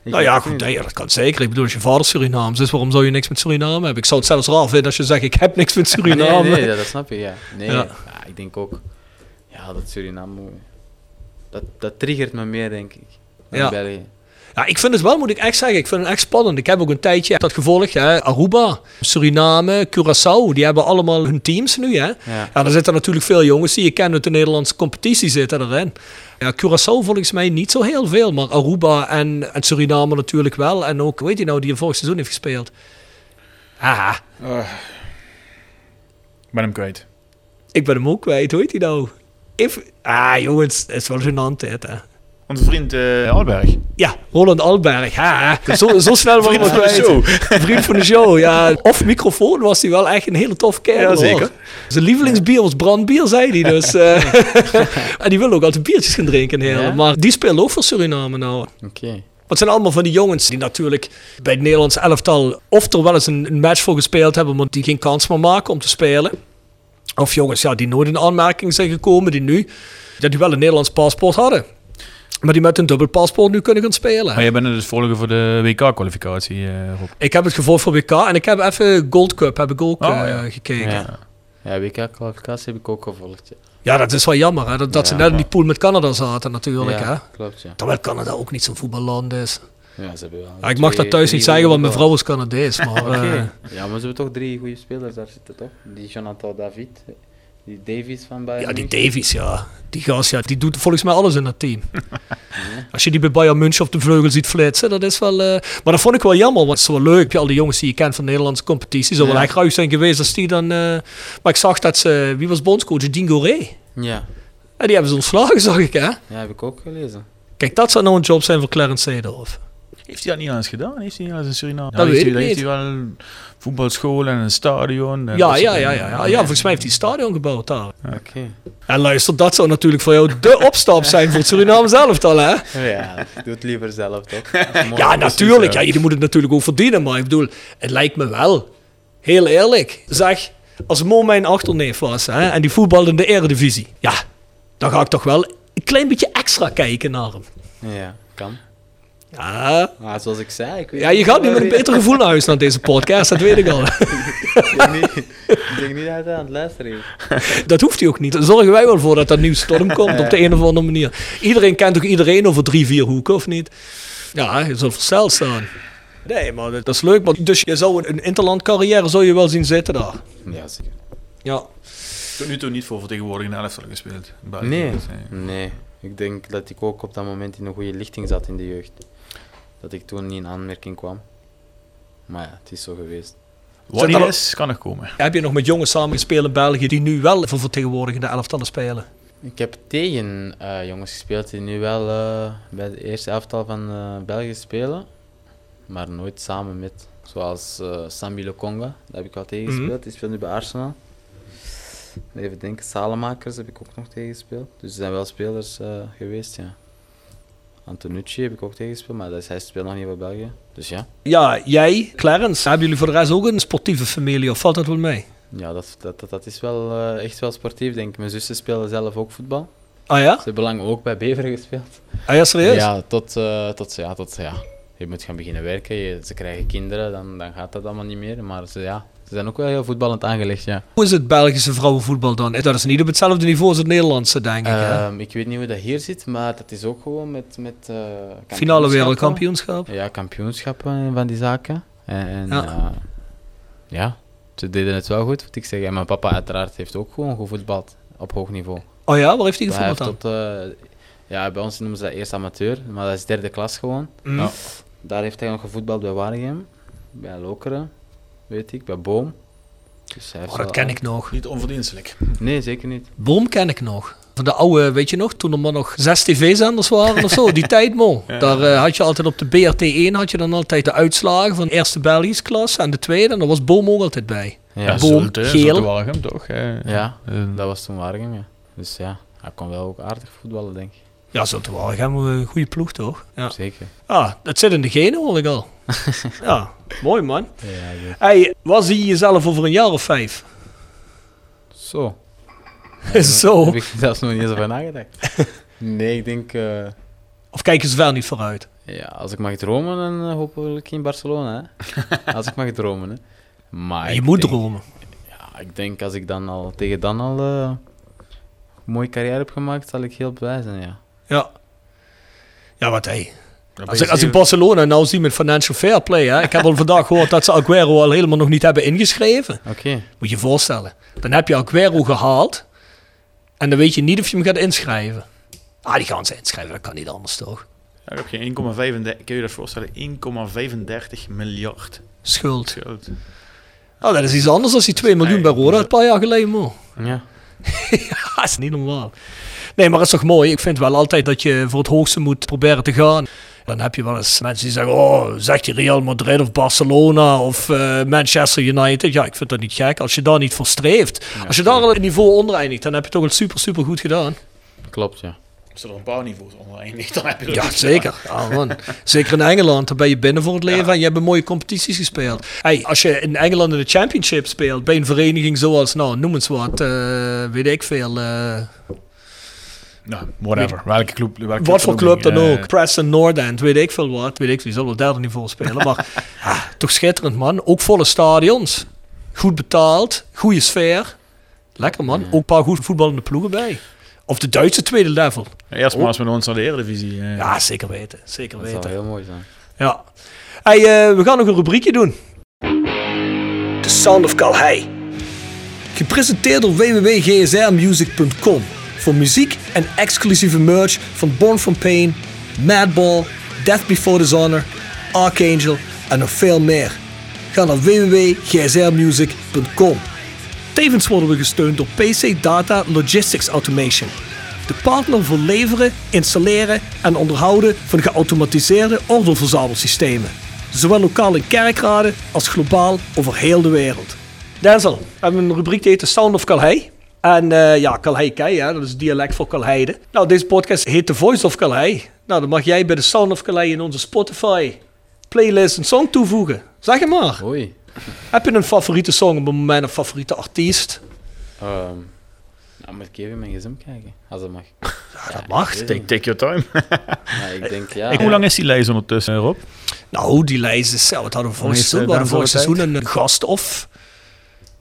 Ik nou ja, goed, nee, dat kan zeker. Ik bedoel, als je vader Surinaams is, waarom zou je niks met Suriname hebben? Ik zou het zelfs raar vinden als je zegt, ik heb niks met Suriname. Nee, nee, dat, dat snap ik, ja. Nee, Ja. ja. ik denk ook, ja, dat Suriname, dat, dat triggert me meer, denk ik, dan Ja. België. Ja, ik vind het wel, moet ik echt zeggen, ik vind het echt spannend. Ik heb ook een tijdje dat gevolgd, hè. Aruba, Suriname, Curaçao, die hebben allemaal hun teams nu, hè. Ja. Ja, er zitten natuurlijk veel jongens die je kent uit de Nederlandse competitie zitten erin. Ja, Curaçao volgens mij niet zo heel veel, maar Aruba en, en Suriname natuurlijk wel. En ook, weet je nou, die een vorig seizoen heeft gespeeld. Ah, Ik ben hem kwijt. ik ben hem ook kwijt, hoe heet hij nou? Even, ah jongens, het is wel gênant dit, hè. Onze vriend eh Alberg. Ja, Roland Alberg. Ja, zo, zo snel waren we Vriend van de kwijt. show. Vriend van de show, ja. Of microfoon was hij wel echt een hele tof kerel. Ja, hoor. zeker. Zijn lievelingsbier was brandbier, zei hij dus. eh. en die wil ook altijd biertjes gaan drinken. Heel. Ja? Maar die speelt ook voor Suriname nou. Oké. Het zijn allemaal van die jongens die natuurlijk bij het Nederlands elftal... of er wel eens een, een match voor gespeeld hebben... maar die geen kans meer maken om te spelen. Of jongens ja, die nooit in aanmerking zijn gekomen... die nu ja, die wel een Nederlands paspoort hadden. Maar die met een dubbel paspoort nu kunnen gaan spelen. Maar jij bent dus volgen voor de WK-kwalificatie, eh Rob. Ik heb het gevolgd voor WK en ik heb even Gold Cup heb ik ook Oh, eh, ja. gekeken. Ja. Ja, ja WK-kwalificatie heb ik ook gevolgd, ja. dat is wel jammer hè, dat, dat ze net in die pool met Canada zaten natuurlijk. Hè. ja, klopt, ja. Terwijl Canada ook niet zo'n voetballand is. Ja, ze hebben wel Ja, ik mag twee- dat thuis niet zeggen, want mijn vrouw is Canadees. Maar Oké. eh, Ja, maar ze hebben toch drie goede spelers daar zitten, toch? Die Jonathan David, die Davies van Bayern ja, die. Davies, ja. Die gast, ja, die doet volgens mij alles in dat team. Als je die bij Bayern München op de vleugel ziet flitsen, dat is wel... eh, Maar dat vond ik wel jammer, want het is wel leuk. Heb je al die jongens die je kent van de Nederlandse competitie. Zou wel Ja. echt ruim zijn geweest als die dan... eh, Maar ik zag dat ze... Wie was bondscoach? Dean Goré. Ja. En die hebben ze ontslagen, zag ik, hè? ja, heb ik ook gelezen. Kijk, dat zou nou een job zijn voor Clarence Seedorf. Heeft hij dat niet al eens gedaan? Heeft hij niet al eens in Suriname? Dat heeft weet hij, ik heeft niet. hij wel een voetbalschool en een stadion. en Ja, ja, ja, ja, ja. Ja, volgens mij heeft hij een stadion gebouwd daar. Oké. En luister, dat zou natuurlijk voor jou de opstap zijn voor het Suriname zelf al, hè? Ja, ik doe het liever zelf, toch? Ja, natuurlijk. Ja, je moet het natuurlijk ook verdienen. Maar ik bedoel, het lijkt me wel, heel eerlijk. Zeg, als Mo mijn achterneef was hè, en die voetbalde in de eredivisie. Ja, dan ga ik toch wel een klein beetje extra kijken naar hem. Ja, kan. Ja, Maar zoals ik zei, ik weet ja je gaat nu met een beter gevoel naar huis naar deze podcast, dat weet ik al. Ik denk niet, ik denk niet dat hij aan het luisteren is. Dat hoeft hij ook niet. Daar zorgen wij wel voor dat dat nieuws tot hem komt op de een of andere manier. Iedereen kent toch iedereen over drie, vier hoeken, of niet? Ja, je zult versteld staan. Nee, maar dat is leuk. Maar dus je zou een interland carrière zou je wel zien zitten daar. Ja, zeker. Ja. Tot nu toe niet voor vertegenwoordigende elftal gespeeld. Nee, nee. Ik denk dat ik ook op dat moment in een goede lichting zat in de jeugd. Dat ik toen niet in aanmerking kwam. Maar ja, het is zo geweest. Wat niet er- is, kan nog komen. Heb je nog met jongens samengespeeld in België die nu wel voor vertegenwoordigende elftallen spelen? Ik heb tegen eh, jongens gespeeld die nu wel eh, bij de eerste elftal van eh, België spelen. Maar nooit samen met. Zoals eh Sambi Lokonga, daar heb ik al tegen Mhm. gespeeld. Die speelt nu bij Arsenal. Even denken, Salemakers heb ik ook nog tegen gespeeld. Dus er zijn wel spelers eh, geweest, ja. Antonucci heb ik ook tegen gespeeld, maar dat is, hij speelt nog niet voor België. Dus ja, Ja, jij, Clarence, hebben jullie voor de rest ook een sportieve familie of valt dat wel mee? ja dat, dat, dat, dat is wel eh, echt wel sportief, denk ik. Mijn zussen spelen zelf ook voetbal. Ah ja? Ze hebben lang ook bij Beveren gespeeld. Ah ja, serieus? Ja, tot, eh, tot, ja, tot ja. Je moet gaan beginnen werken, je, ze krijgen kinderen, dan, dan gaat dat allemaal niet meer. Maar ze, ja, ze zijn ook wel heel voetballend aangelegd, ja. Hoe is het Belgische vrouwenvoetbal dan? Dat is niet op hetzelfde niveau als het Nederlandse, denk ik. hè? Ehm, ik weet niet hoe dat hier zit, maar dat is ook gewoon met, met eh, Finale wereldkampioenschap. Ja, kampioenschappen en van die zaken. En, en Ja. ja, ze deden het wel goed, moet ik zeggen. En mijn papa uiteraard heeft ook gewoon gevoetbald op hoog niveau. Oh ja, waar heeft hij gevoetbald dan? tot, eh, ja, bij ons noemen ze dat eerst amateur, maar dat is derde klas gewoon. Mm. Ja. Daar heeft hij nog gevoetbald bij Waregem, bij Lokeren, weet ik, bij Boom. Dus hij Oh, dat ken al- ik nog. Niet onverdienstelijk. Nee, zeker niet. Boom ken ik nog. Van de oude, weet je nog, toen er maar nog zes tv-zenders waren of zo, die tijd man. Daar eh, had je altijd op de BRT1 had je dan altijd de uitslagen van de eerste Belgische klas en de tweede. En daar was Boom ook altijd bij. Ja, Boom, Zulte, geel. Zulte toch? Eh, ja, eh, dat was toen Waregem, ja. Dus ja, hij kon wel ook aardig voetballen, denk ik. Ja, zo te een goede ploeg toch? Ja. Zeker. Ah, dat zit in de genen hoor ik al. ja, mooi man. Ja. Hey, waar zie je jezelf over een jaar of vijf? Zo. zo. Heb ik zelfs nog niet eens over nagedacht. Nee, ik denk... eh, Of kijk je ver niet vooruit? ja, als ik mag dromen, dan eh, hopelijk in Barcelona, hè. als ik mag dromen, hè. Maar je moet denk- dromen. Ja, ik denk als ik dan al tegen dan al eh, een mooie carrière heb gemaakt, zal ik heel blij zijn, ja. Ja. Ja, wat hey. Als ik, als ik zeven- Barcelona nou zie met financial fair play, hè. Ik heb al vandaag gehoord dat ze Aguero al helemaal nog niet hebben ingeschreven. Oké. Moet je je voorstellen. Dan heb je Aguero gehaald. En dan weet je niet of je hem gaat inschrijven. Ah, die gaan ze inschrijven. Dat kan niet anders, toch? Ja, ik heb geen 1,35, kun je dat voorstellen? 1,35 miljard Schuld. schuld. Oh, dat is iets anders dan die 2 miljoen bij Roda. Een paar jaar geleden, man. Ja. Ja, dat is niet normaal. Nee, maar dat is toch mooi. Ik vind wel altijd dat je voor het hoogste moet proberen te gaan. Dan heb je wel eens mensen die zeggen, oh, zegt je Real Madrid of Barcelona of eh, Manchester United. Ja, ik vind dat niet gek. Als je daar niet voor streeft. Als je daar al een niveau onder eindigt, dan heb je toch wel super, super goed gedaan. Klopt, ja. Als er een paar niveaus onder eindigt, dan heb je Ja, zeker. Ja, man. Zeker in Engeland, dan ben je binnen voor het leven en je hebt een mooie competities gespeeld. Hey, als je in Engeland in de Championship speelt, bij een vereniging zoals, nou, noem eens wat, eh, weet ik veel. eh, Nou, whatever. Welke club, welke wat voor club dan ook. Preston North End, weet ik veel wat. Weet ik, wie zal wel derde niveau spelen. Maar ja, toch schitterend, man. Ook volle stadions. Goed betaald. Goede sfeer. Lekker, man. Ook een paar goed voetballende ploegen bij. Of de Duitse tweede level. Eerst maar eens met ons naar de Eredivisie. eh. Ja, zeker weten. Zeker Dat zou weten. heel mooi zijn. Ja. Hey, eh, we gaan nog een rubriekje doen. The Sound of Calhei. Gepresenteerd door www.gsrmusic.com. Voor muziek en exclusieve merch van Born From Pain, Madball, Death Before Dishonor, Archangel en nog veel meer. Ga naar www.gsrmusic.com. Tevens worden we gesteund door PC Data Logistics Automation. De partner voor leveren, installeren en onderhouden van geautomatiseerde ordeelverzamelsystemen. Zowel lokaal in kerkraden als globaal over heel de wereld. Denzel, we hebben een rubriek die heet The Sound of Calhei. En eh, ja, Calhei ken je, hè? dat is het dialect voor Calheide. Nou, deze podcast heet The Voice of Calhei. Nou, dan mag jij bij The Sound of Calhei in onze Spotify playlist een song toevoegen. Zeg het maar. Oei. Heb je een favoriete song op het moment, een favoriete artiest? Ehm nou, moet ik even in mijn gsm kijken, als dat mag. Ja, dat mag. Take, take your time. Ja, ik denk, ja. Hoe lang is die lijst ondertussen, Rob? Nou, die lijst is, ja, wat hadden we vorig seizoen? eh, We hadden vorig daarvoor seizoen een gast of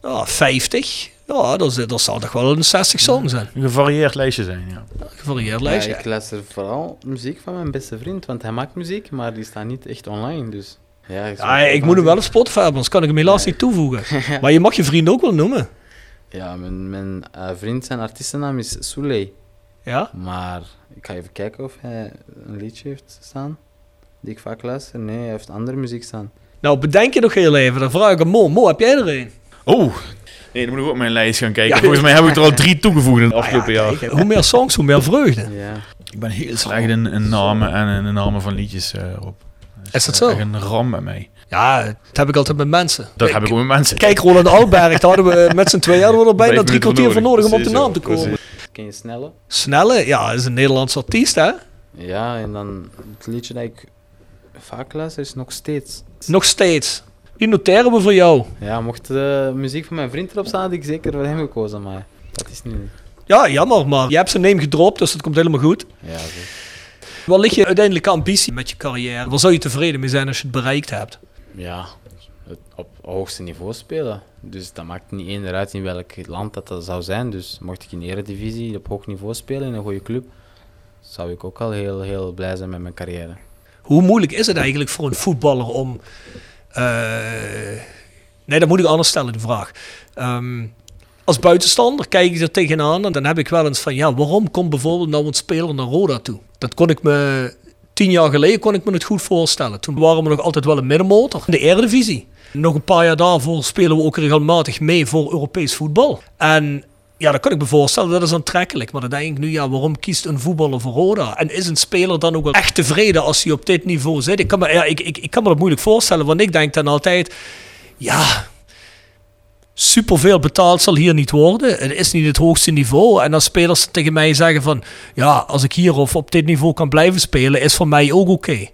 ja, 50. Ja, dat, is- dat zal toch wel een 60 song zijn. Een gevarieerd lijstje zijn, ja. Een gevarieerd Ja, lijstje. ik luister vooral muziek van mijn beste vriend, want hij maakt muziek, maar die staat niet echt online, dus... Ja, ik, Ja, wel moet hem wel op. Spotify hebben, anders kan ik hem helaas niet toevoegen. Maar je mag je vrienden ook wel noemen. Ja, mijn, mijn eh, vriend zijn artiestennaam is Souley, Ja? maar ik ga even kijken of hij een liedje heeft staan, die ik vaak luister. Nee, hij heeft andere muziek staan. Nou, bedenk je nog heel even. Dan vraag ik hem, Mo, Mo, heb jij er een? Oh! Nee, dan moet ik op mijn lijst gaan kijken. Ja. Volgens mij heb ik er al drie toegevoegd in het Ah, ja, afgelopen jaar. kijk, hoe meer songs, hoe meer vreugde. Ja, Ik ben heel slecht in, in namen en in de namen van liedjes, eh Rob. Is dat eh, zo? Echt een ram bij mij. Ja, dat heb ik altijd met mensen. Dat Kijk, heb ik ook met mensen. Kijk, Roland Alberg, daar hadden we met z'n tweeën hadden we er bijna drie kwartier voor nodig om op de naam te komen. ken je Snelle? Snelle, ja, is een Nederlands artiest, hè? Ja, en dan het liedje dat ik vaak luister is nog steeds. Nog steeds. Die noteren we voor jou. Ja, mocht de muziek van mijn vriend erop staan, had ik zeker voor hem gekozen, maar dat is niet. Ja, jammer, maar je hebt zijn name gedropt, dus dat komt helemaal goed. Ja, zo. Waar ligt je uiteindelijke ambitie met je carrière? Waar zou je tevreden mee zijn als je het bereikt hebt? ja het op hoogste niveau spelen. Dus dat maakt niet één uit in welk land dat, dat zou zijn. Dus mocht ik in de Eredivisie op hoog niveau spelen in een goede club, zou ik ook al heel, heel blij zijn met mijn carrière. Hoe moeilijk is het eigenlijk voor een voetballer om... eh, Nee, dat moet ik anders stellen, de vraag. Ehm, als buitenstander kijk ik er tegenaan en dan heb ik wel eens van... Ja, waarom komt bijvoorbeeld nou een speler naar Roda toe? Dat kon ik me... Tien jaar geleden kon ik me het goed voorstellen. Toen waren we nog altijd wel een middenmotor in de Eredivisie. Nog een paar jaar daarvoor spelen we ook regelmatig mee voor Europees voetbal. En Ja, dat kan ik me voorstellen, dat is aantrekkelijk. Maar dan denk ik nu, ja, waarom kiest een voetballer voor Roda? En is een speler dan ook wel echt tevreden als hij op dit niveau zit? Ik kan me, ja, ik, ik, ik kan me dat moeilijk voorstellen, want ik denk dan altijd, ja, superveel betaald zal hier niet worden. Het is niet het hoogste niveau. En als spelers tegen mij zeggen van, ja, als ik hier of op dit niveau kan blijven spelen, is voor mij ook oké.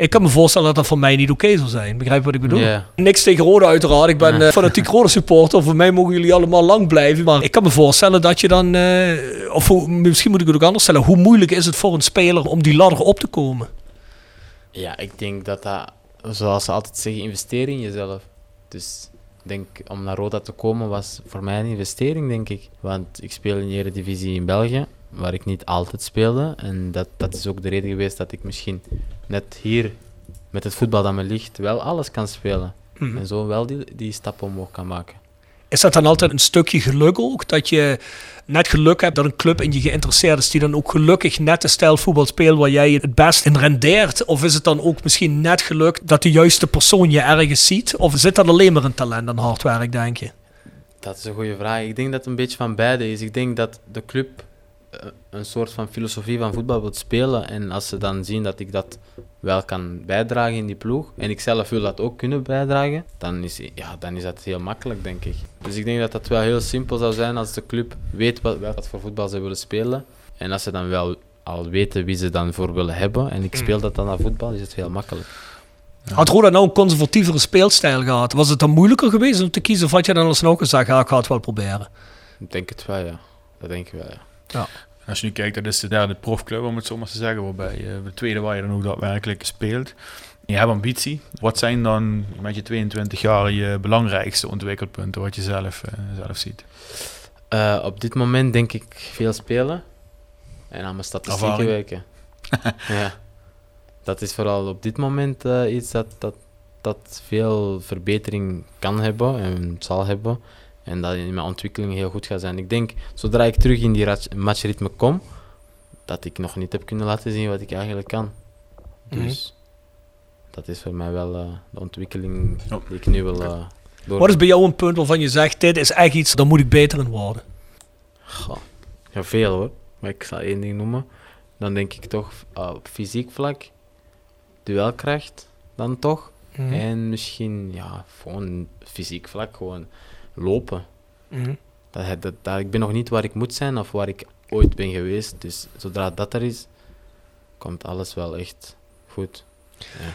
Ik kan me voorstellen dat dat voor mij niet oké zou zijn. Begrijp wat ik bedoel? Ja. Niks tegen Rode uiteraard. Ik ben eh, fanatiek Rode supporter. Voor mij mogen jullie allemaal lang blijven. Maar ik kan me voorstellen dat je dan... eh, of hoe- misschien moet ik het ook anders stellen. Hoe moeilijk is het voor een speler om die ladder op te komen? Ja, ik denk dat dat, zoals ze altijd zeggen, investeren in jezelf. Dus ik denk, om naar Roda te komen was voor mij een investering, denk ik. Want ik speel in de Eredivisie in België, waar ik niet altijd speelde. En dat, dat is ook de reden geweest dat ik misschien net hier, met het voetbal dat me ligt, wel alles kan spelen. En zo wel die, die stap omhoog kan maken. Is dat dan altijd een stukje geluk ook? Dat je net geluk hebt dat een club in je geïnteresseerd is, die dan ook gelukkig net de stijl voetbal speelt waar jij het best in rendeert? Of is het dan ook misschien net geluk dat de juiste persoon je ergens ziet? Of zit dat alleen maar een talent en hard werk, denk je? Dat is een goede vraag. Ik denk dat het een beetje van beide is. Ik denk dat de club een soort van filosofie van voetbal wil spelen. En als ze dan zien dat ik dat wel kan bijdragen in die ploeg, en ik zelf wil dat ook kunnen bijdragen, dan is, ja, dan is dat heel makkelijk, denk ik. Dus ik denk dat dat wel heel simpel zou zijn als de club weet wat, wat voor voetbal ze willen spelen. En als ze dan wel al weten wie ze dan voor willen hebben, en ik speel dat dan naar voetbal, is het heel makkelijk. Had Roda nou een conservatievere speelstijl gehad? Was het dan moeilijker geweest om te kiezen? Of had je dan alsnog gezegd, ja, ik ga het wel proberen? Ik denk het wel, ja. Dat denk ik wel, ja. Als je nu kijkt, dat is de derde profclub, om het zo maar te zeggen, waarbij eh, de tweede waar je dan ook daadwerkelijk speelt. Je hebt ambitie. Wat zijn dan met je 22 jaar je belangrijkste ontwikkelpunten wat je zelf, eh, zelf ziet? Eh, op dit moment denk ik veel spelen en aan mijn statistieken Ervaring. werken. ja. Dat is vooral op dit moment eh, iets dat, dat, dat veel verbetering kan hebben en zal hebben. En dat in mijn ontwikkeling heel goed gaat zijn. Ik denk, zodra ik terug in die matchritme kom, dat ik nog niet heb kunnen laten zien wat ik eigenlijk kan. Dus dat is voor mij wel eh, de ontwikkeling die ik nu wil uh, Wat is bij jou een punt waarvan je zegt, dit is echt iets, daar moet ik beter in worden? Goh, ja, veel hoor. Maar ik zal één ding noemen. Dan denk ik toch uh, op fysiek vlak, duelkracht dan toch. Mhm. En misschien, ja, gewoon fysiek vlak, gewoon lopen. Mhm. Dat, dat, dat, ik ben nog niet waar ik moet zijn of waar ik ooit ben geweest. Dus zodra dat er is, komt alles wel echt goed.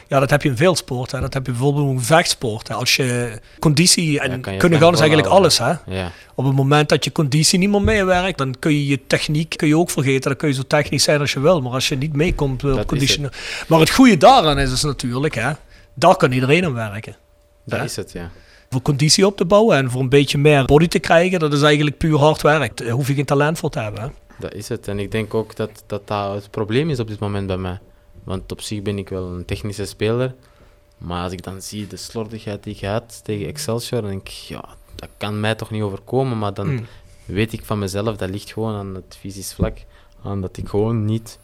Ja, dat heb je in veel sporten. Dat heb je bijvoorbeeld in vechtsport. hè. Als je conditie en Ja, kan je kunnen gaan is eigenlijk alles. Hè? Ja, Op het moment dat je conditie niet meer meewerkt, dan kun je je techniek kun je ook vergeten. Dan kun je zo technisch zijn als je wil. Maar als je niet meekomt eh, op conditie. Maar het goede daaraan is dus natuurlijk, hè, daar kan iedereen aan werken. dat Ja. is het, ja. Voor conditie op te bouwen en voor een beetje meer body te krijgen, dat is eigenlijk puur hard werk. Daar hoef je geen talent voor te hebben. Hè? Dat is het. En ik denk ook dat, dat dat het probleem is op dit moment bij mij. Want op zich ben ik wel een technische speler. Maar als ik dan zie de slordigheid die ik had tegen Excelsior, dan denk ik, ja, dat kan mij toch niet overkomen. Maar dan Hmm. weet ik van mezelf, dat ligt gewoon aan het fysisch vlak. Aan dat ik gewoon niet,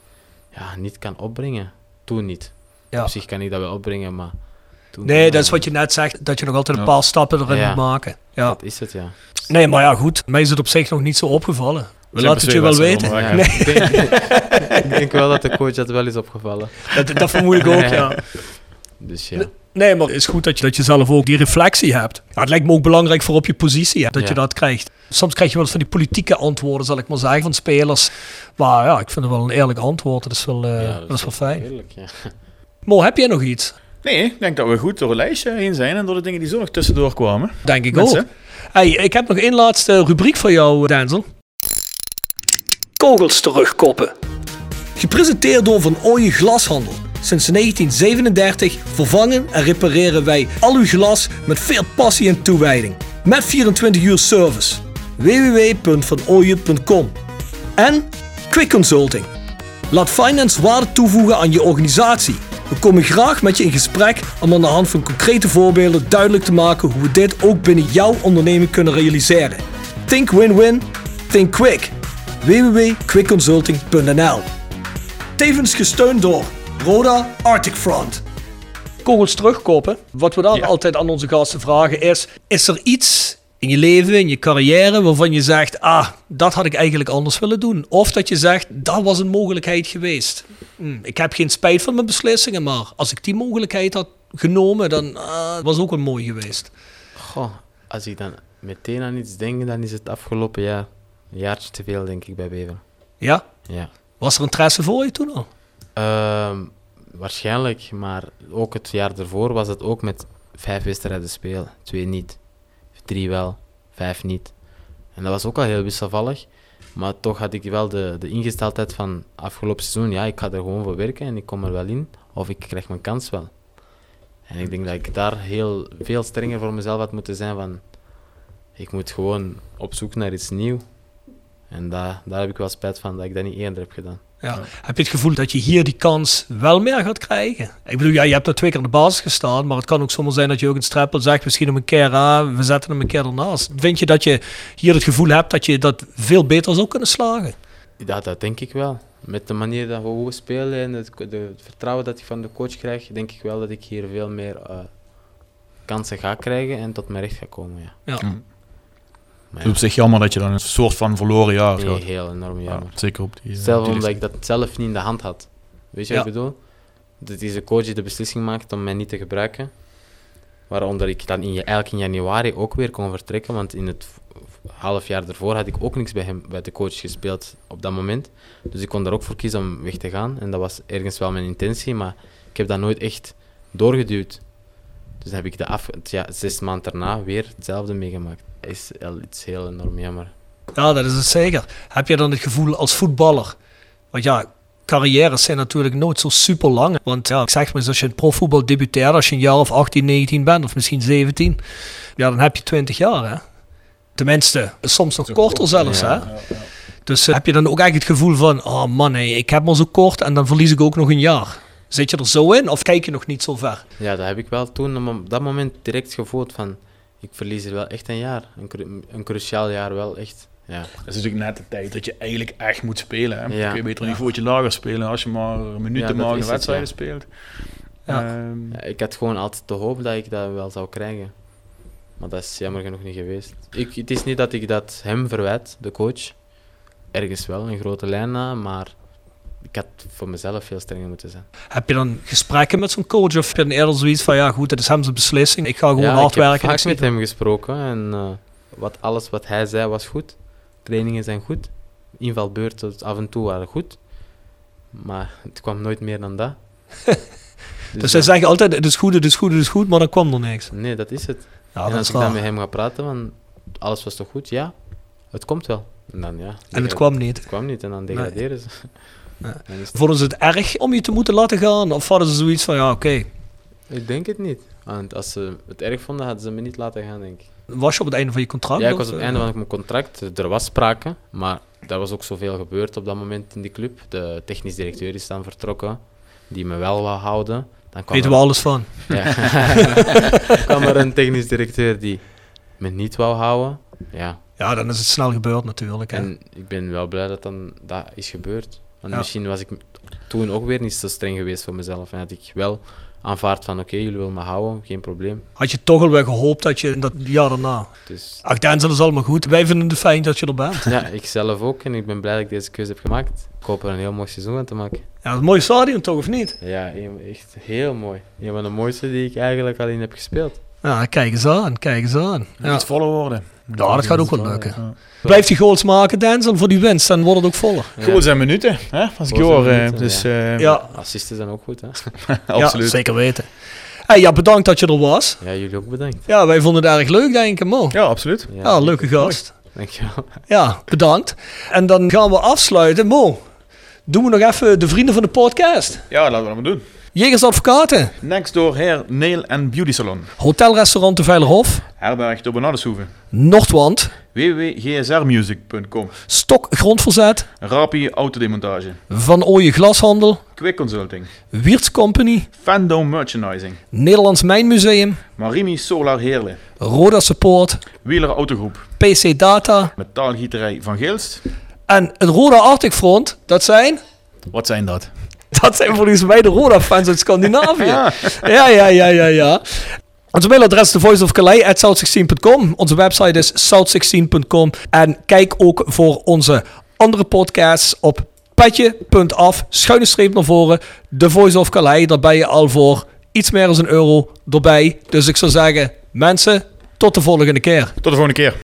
ja, niet kan opbrengen. Toen niet. Ja. Op zich kan ik dat wel opbrengen, maar... Toen Nee, dat is wel wat je net zegt, dat je nog altijd een paar stappen erin Ja. moet maken. Ja. Dat is het, ja. Nee, maar ja, goed. Mij is het op zich nog niet zo opgevallen. We laten het je wel weten. ik, denk, ik denk wel dat de coach dat wel is opgevallen. Dat, dat vermoed ik ook, ja. Dus ja. Nee, maar het is goed dat je, dat je zelf ook die reflectie hebt. Ja, het lijkt me ook belangrijk voor op je positie, hè, dat je dat krijgt. Soms krijg je wel eens van die politieke antwoorden, zal ik maar zeggen, van spelers. Maar ja, ik vind het wel een eerlijk antwoord. Dat is wel, eh, Ja, dat is wel fijn. Heerlijk, ja. Mo, heb jij nog iets? Nee, ik denk dat we goed door het lijstje heen zijn en door de dingen die zo nog tussendoor kwamen. Denk ik Mensen? ook. Hey, ik heb nog één laatste rubriek voor jou, Denzel. Kogels terugkoppen. Gepresenteerd door Van Ooyen Glashandel. Sinds 1937 vervangen en repareren wij al uw glas met veel passie en toewijding. Met 24 uur service. www.vanooyen.com En Quick Consulting. Laat finance waarde toevoegen aan je organisatie. We komen graag met je in gesprek om aan de hand van concrete voorbeelden duidelijk te maken hoe we dit ook binnen jouw onderneming kunnen realiseren. Think win-win, think quick. www.quickconsulting.nl Tevens gesteund door Roda Arctic Front. Kogels terugkopen. Wat we dan Ja. altijd aan onze gasten vragen is: is er iets in je leven, in je carrière, waarvan je zegt, ah, dat had ik eigenlijk anders willen doen? Of dat je zegt, dat was een mogelijkheid geweest. Hm, ik heb geen spijt van mijn beslissingen, maar als ik die mogelijkheid had genomen, dan ah, was ook wel mooi geweest. Goh, als ik dan meteen aan iets denk, dan is het afgelopen jaar een jaartje te veel, denk ik, bij Bever. Ja? Ja. Was er interesse voor je toen al? Ehm, waarschijnlijk, maar ook het jaar ervoor was het ook met vijf wedstrijden spelen. Twee niet, drie wel, vijf niet. En dat was ook al heel wisselvallig. Maar toch had ik wel de, de ingesteldheid van afgelopen seizoen, ja, ik ga er gewoon voor werken en ik kom er wel in. Of ik krijg mijn kans wel. En ik denk dat ik daar heel veel strenger voor mezelf had moeten zijn van... Ik moet gewoon op zoek naar iets nieuws. En daar, daar heb ik wel spijt van dat ik dat niet eerder heb gedaan. Ja. Heb je het gevoel dat je hier die kans wel meer gaat krijgen? Ik bedoel, ja, je hebt er twee keer in de basis gestaan, maar het kan ook zomaar zijn dat je ook een Streppel zegt, misschien om een keer, ah, we zetten hem een keer ernaast. Vind je dat je hier het gevoel hebt dat je dat veel beter zou kunnen slagen? Ja, dat denk ik wel. Met de manier dat we hoe spelen en het, de, het vertrouwen dat ik van de coach krijg, denk ik wel dat ik hier veel meer uh, kansen ga krijgen en tot mijn recht ga komen. Ja. Ja. Maar Het is op zich jammer dat je dan een soort van verloren jaar nee, gaat. heel enorm jammer. Ja, zeker op die... eh, Zelf die omdat ik dat zelf niet in de hand had. Weet je wat ik bedoel? Dat is de coach die de beslissing maakt om mij niet te gebruiken. Waaronder ik dan in, eigenlijk in januari ook weer kon vertrekken, want in het half jaar daarvoor had ik ook niks bij hem, bij de coach gespeeld op dat moment. Dus ik kon er ook voor kiezen om weg te gaan. En dat was ergens wel mijn intentie, maar ik heb dat nooit echt doorgeduwd. Dus heb ik de af, ja, zes maanden daarna weer hetzelfde meegemaakt. Dat is iets heel enorm jammer. Ja, dat is het zeker. Heb je dan het gevoel als voetballer? Want ja, carrières zijn natuurlijk nooit zo super lang. Want ja, ik zeg maar als je in profvoetbal debuteert, als je een jaar of 18, 19 bent, of misschien 17, ja, dan heb je 20 jaar, hè? Tenminste, soms nog korter zelfs, Ja. hè? Dus eh, heb je dan ook eigenlijk het gevoel van, oh man, hé, ik heb maar zo kort en dan verlies ik ook nog een jaar. Zit je er zo in of kijk je nog niet zo ver? Ja, dat heb ik wel toen op dat moment direct gevoeld van... Ik verlies er wel echt een jaar. Een, cru- een cruciaal jaar wel, echt. Ja. Dat is natuurlijk net de tijd dat je eigenlijk echt moet spelen. Hè? Ja. Kun je beter een niveautje lager spelen als je maar Ja, minuten dat maar is het, wedstrijden ja. speelt. Ja. Ehm, Ja, ik had gewoon altijd de hoop dat ik dat wel zou krijgen. Maar dat is jammer genoeg niet geweest. Ik, het is niet dat ik dat hem verwijt, de coach. Ergens wel, een grote lijn na, maar ik had voor mezelf veel strenger moeten zijn. Heb je dan gesprekken met zo'n coach of heb je dan eerder zoiets van, ja goed, dat is hem zijn beslissing, ik ga gewoon ja, hard ik heb werken. vaak ik zie met hem gesproken en eh, wat, alles wat hij zei was goed. Trainingen zijn goed. Invalbeurten af en toe waren goed. Maar het kwam nooit meer dan dat. Dus zij zeggen altijd, het is goed, het is goed, het is goed, maar dan kwam er niks. Nee, dat is het. Ja, en als ik dan met hem ga praten, van alles was toch goed? Ja, het komt wel. En dan ja. En het kwam niet. Het kwam niet en dan degraderen ze. Nee. Vonden ze het erg om je te moeten laten gaan? Of hadden ze zoiets van, ja oké, Ik denk het niet. Want als ze het erg vonden, hadden ze me niet laten gaan, denk ik. was je op het einde van je contract? Ja, ik was op het eh, einde van mijn contract. Er was sprake, maar er was ook zoveel gebeurd op dat moment in die club. De technisch directeur is dan vertrokken, die me wel wou houden. Dan kwam Weten er, we alles van. Ja. kwam er een technisch directeur die me niet wou houden. Ja, Ja, dan is het snel gebeurd natuurlijk. Hè. en ik ben wel blij dat dan dat is gebeurd. Want Ja. misschien was ik toen ook weer niet zo streng geweest voor mezelf. En had ik wel aanvaard van, oké, jullie willen me houden, geen probleem. Had je toch al wel gehoopt dat je dat jaar daarna... Dus Ach, Denzel is allemaal goed. Wij vinden het fijn dat je er bent. ja, ik zelf ook. En ik ben blij dat ik deze keuze heb gemaakt. Ik hoop er een heel mooi seizoen aan te maken. Ja, een mooi stadion toch, of niet? Ja, echt heel mooi. Een van de mooiste die ik eigenlijk al in heb gespeeld. Ja, kijk eens aan, kijk eens aan. Ja. Iets voller worden. Ja, dat gaat ook wel lukken. Ja. Blijft die goals maken, Denzel, voor die winst, dan wordt het ook voller. Ja. Goals en minuten, hè? als ik Goals en hoor. minuten, dus, ja. eh, Ja, Assisten zijn ook goed, hè? absoluut. ja zeker weten. Hey, ja, bedankt dat je er was. Ja, jullie ook bedankt. Ja, wij vonden het erg leuk, denk ik, man. Ja, absoluut. Ja, leuke gast. Dankjewel. Ja, bedankt. En dan gaan we afsluiten. Mo, doen we nog even de vrienden van de podcast. Ja, laten we dat maar doen. Jegers Advocaten, Next door Hair, Nail and Beauty Salon. Hotelrestaurant de Veilerhof, Herberg de Bernardeshoeve. Noordwand, www.gsrmusic.com. Stok Grondverzet, Rapi Autodemontage. Van Ooyen Glashandel, Quick Consulting. Wiertz Company, Fandom Merchandising. Nederlands Mijnmuseum, Marimi Solar Heerlen. Roda Support, Wieler Autogroep. PC Data Metaalgieterij van Geelst. en het Roda Arctic Front. Dat zijn, Wat zijn dat? dat zijn volgens mij de Roda-fans uit Scandinavië. Ja. Ja, ja, ja, ja, ja. Onze mailadres is thevoiceofcalais.south16.com. Onze website is south16.com. En kijk ook voor onze andere podcasts op petje.af, schuine streep naar voren, The Voice of Calais. Daar ben je al voor iets meer dan een euro erbij. Dus ik zou zeggen, mensen, tot de volgende keer. Tot de volgende keer.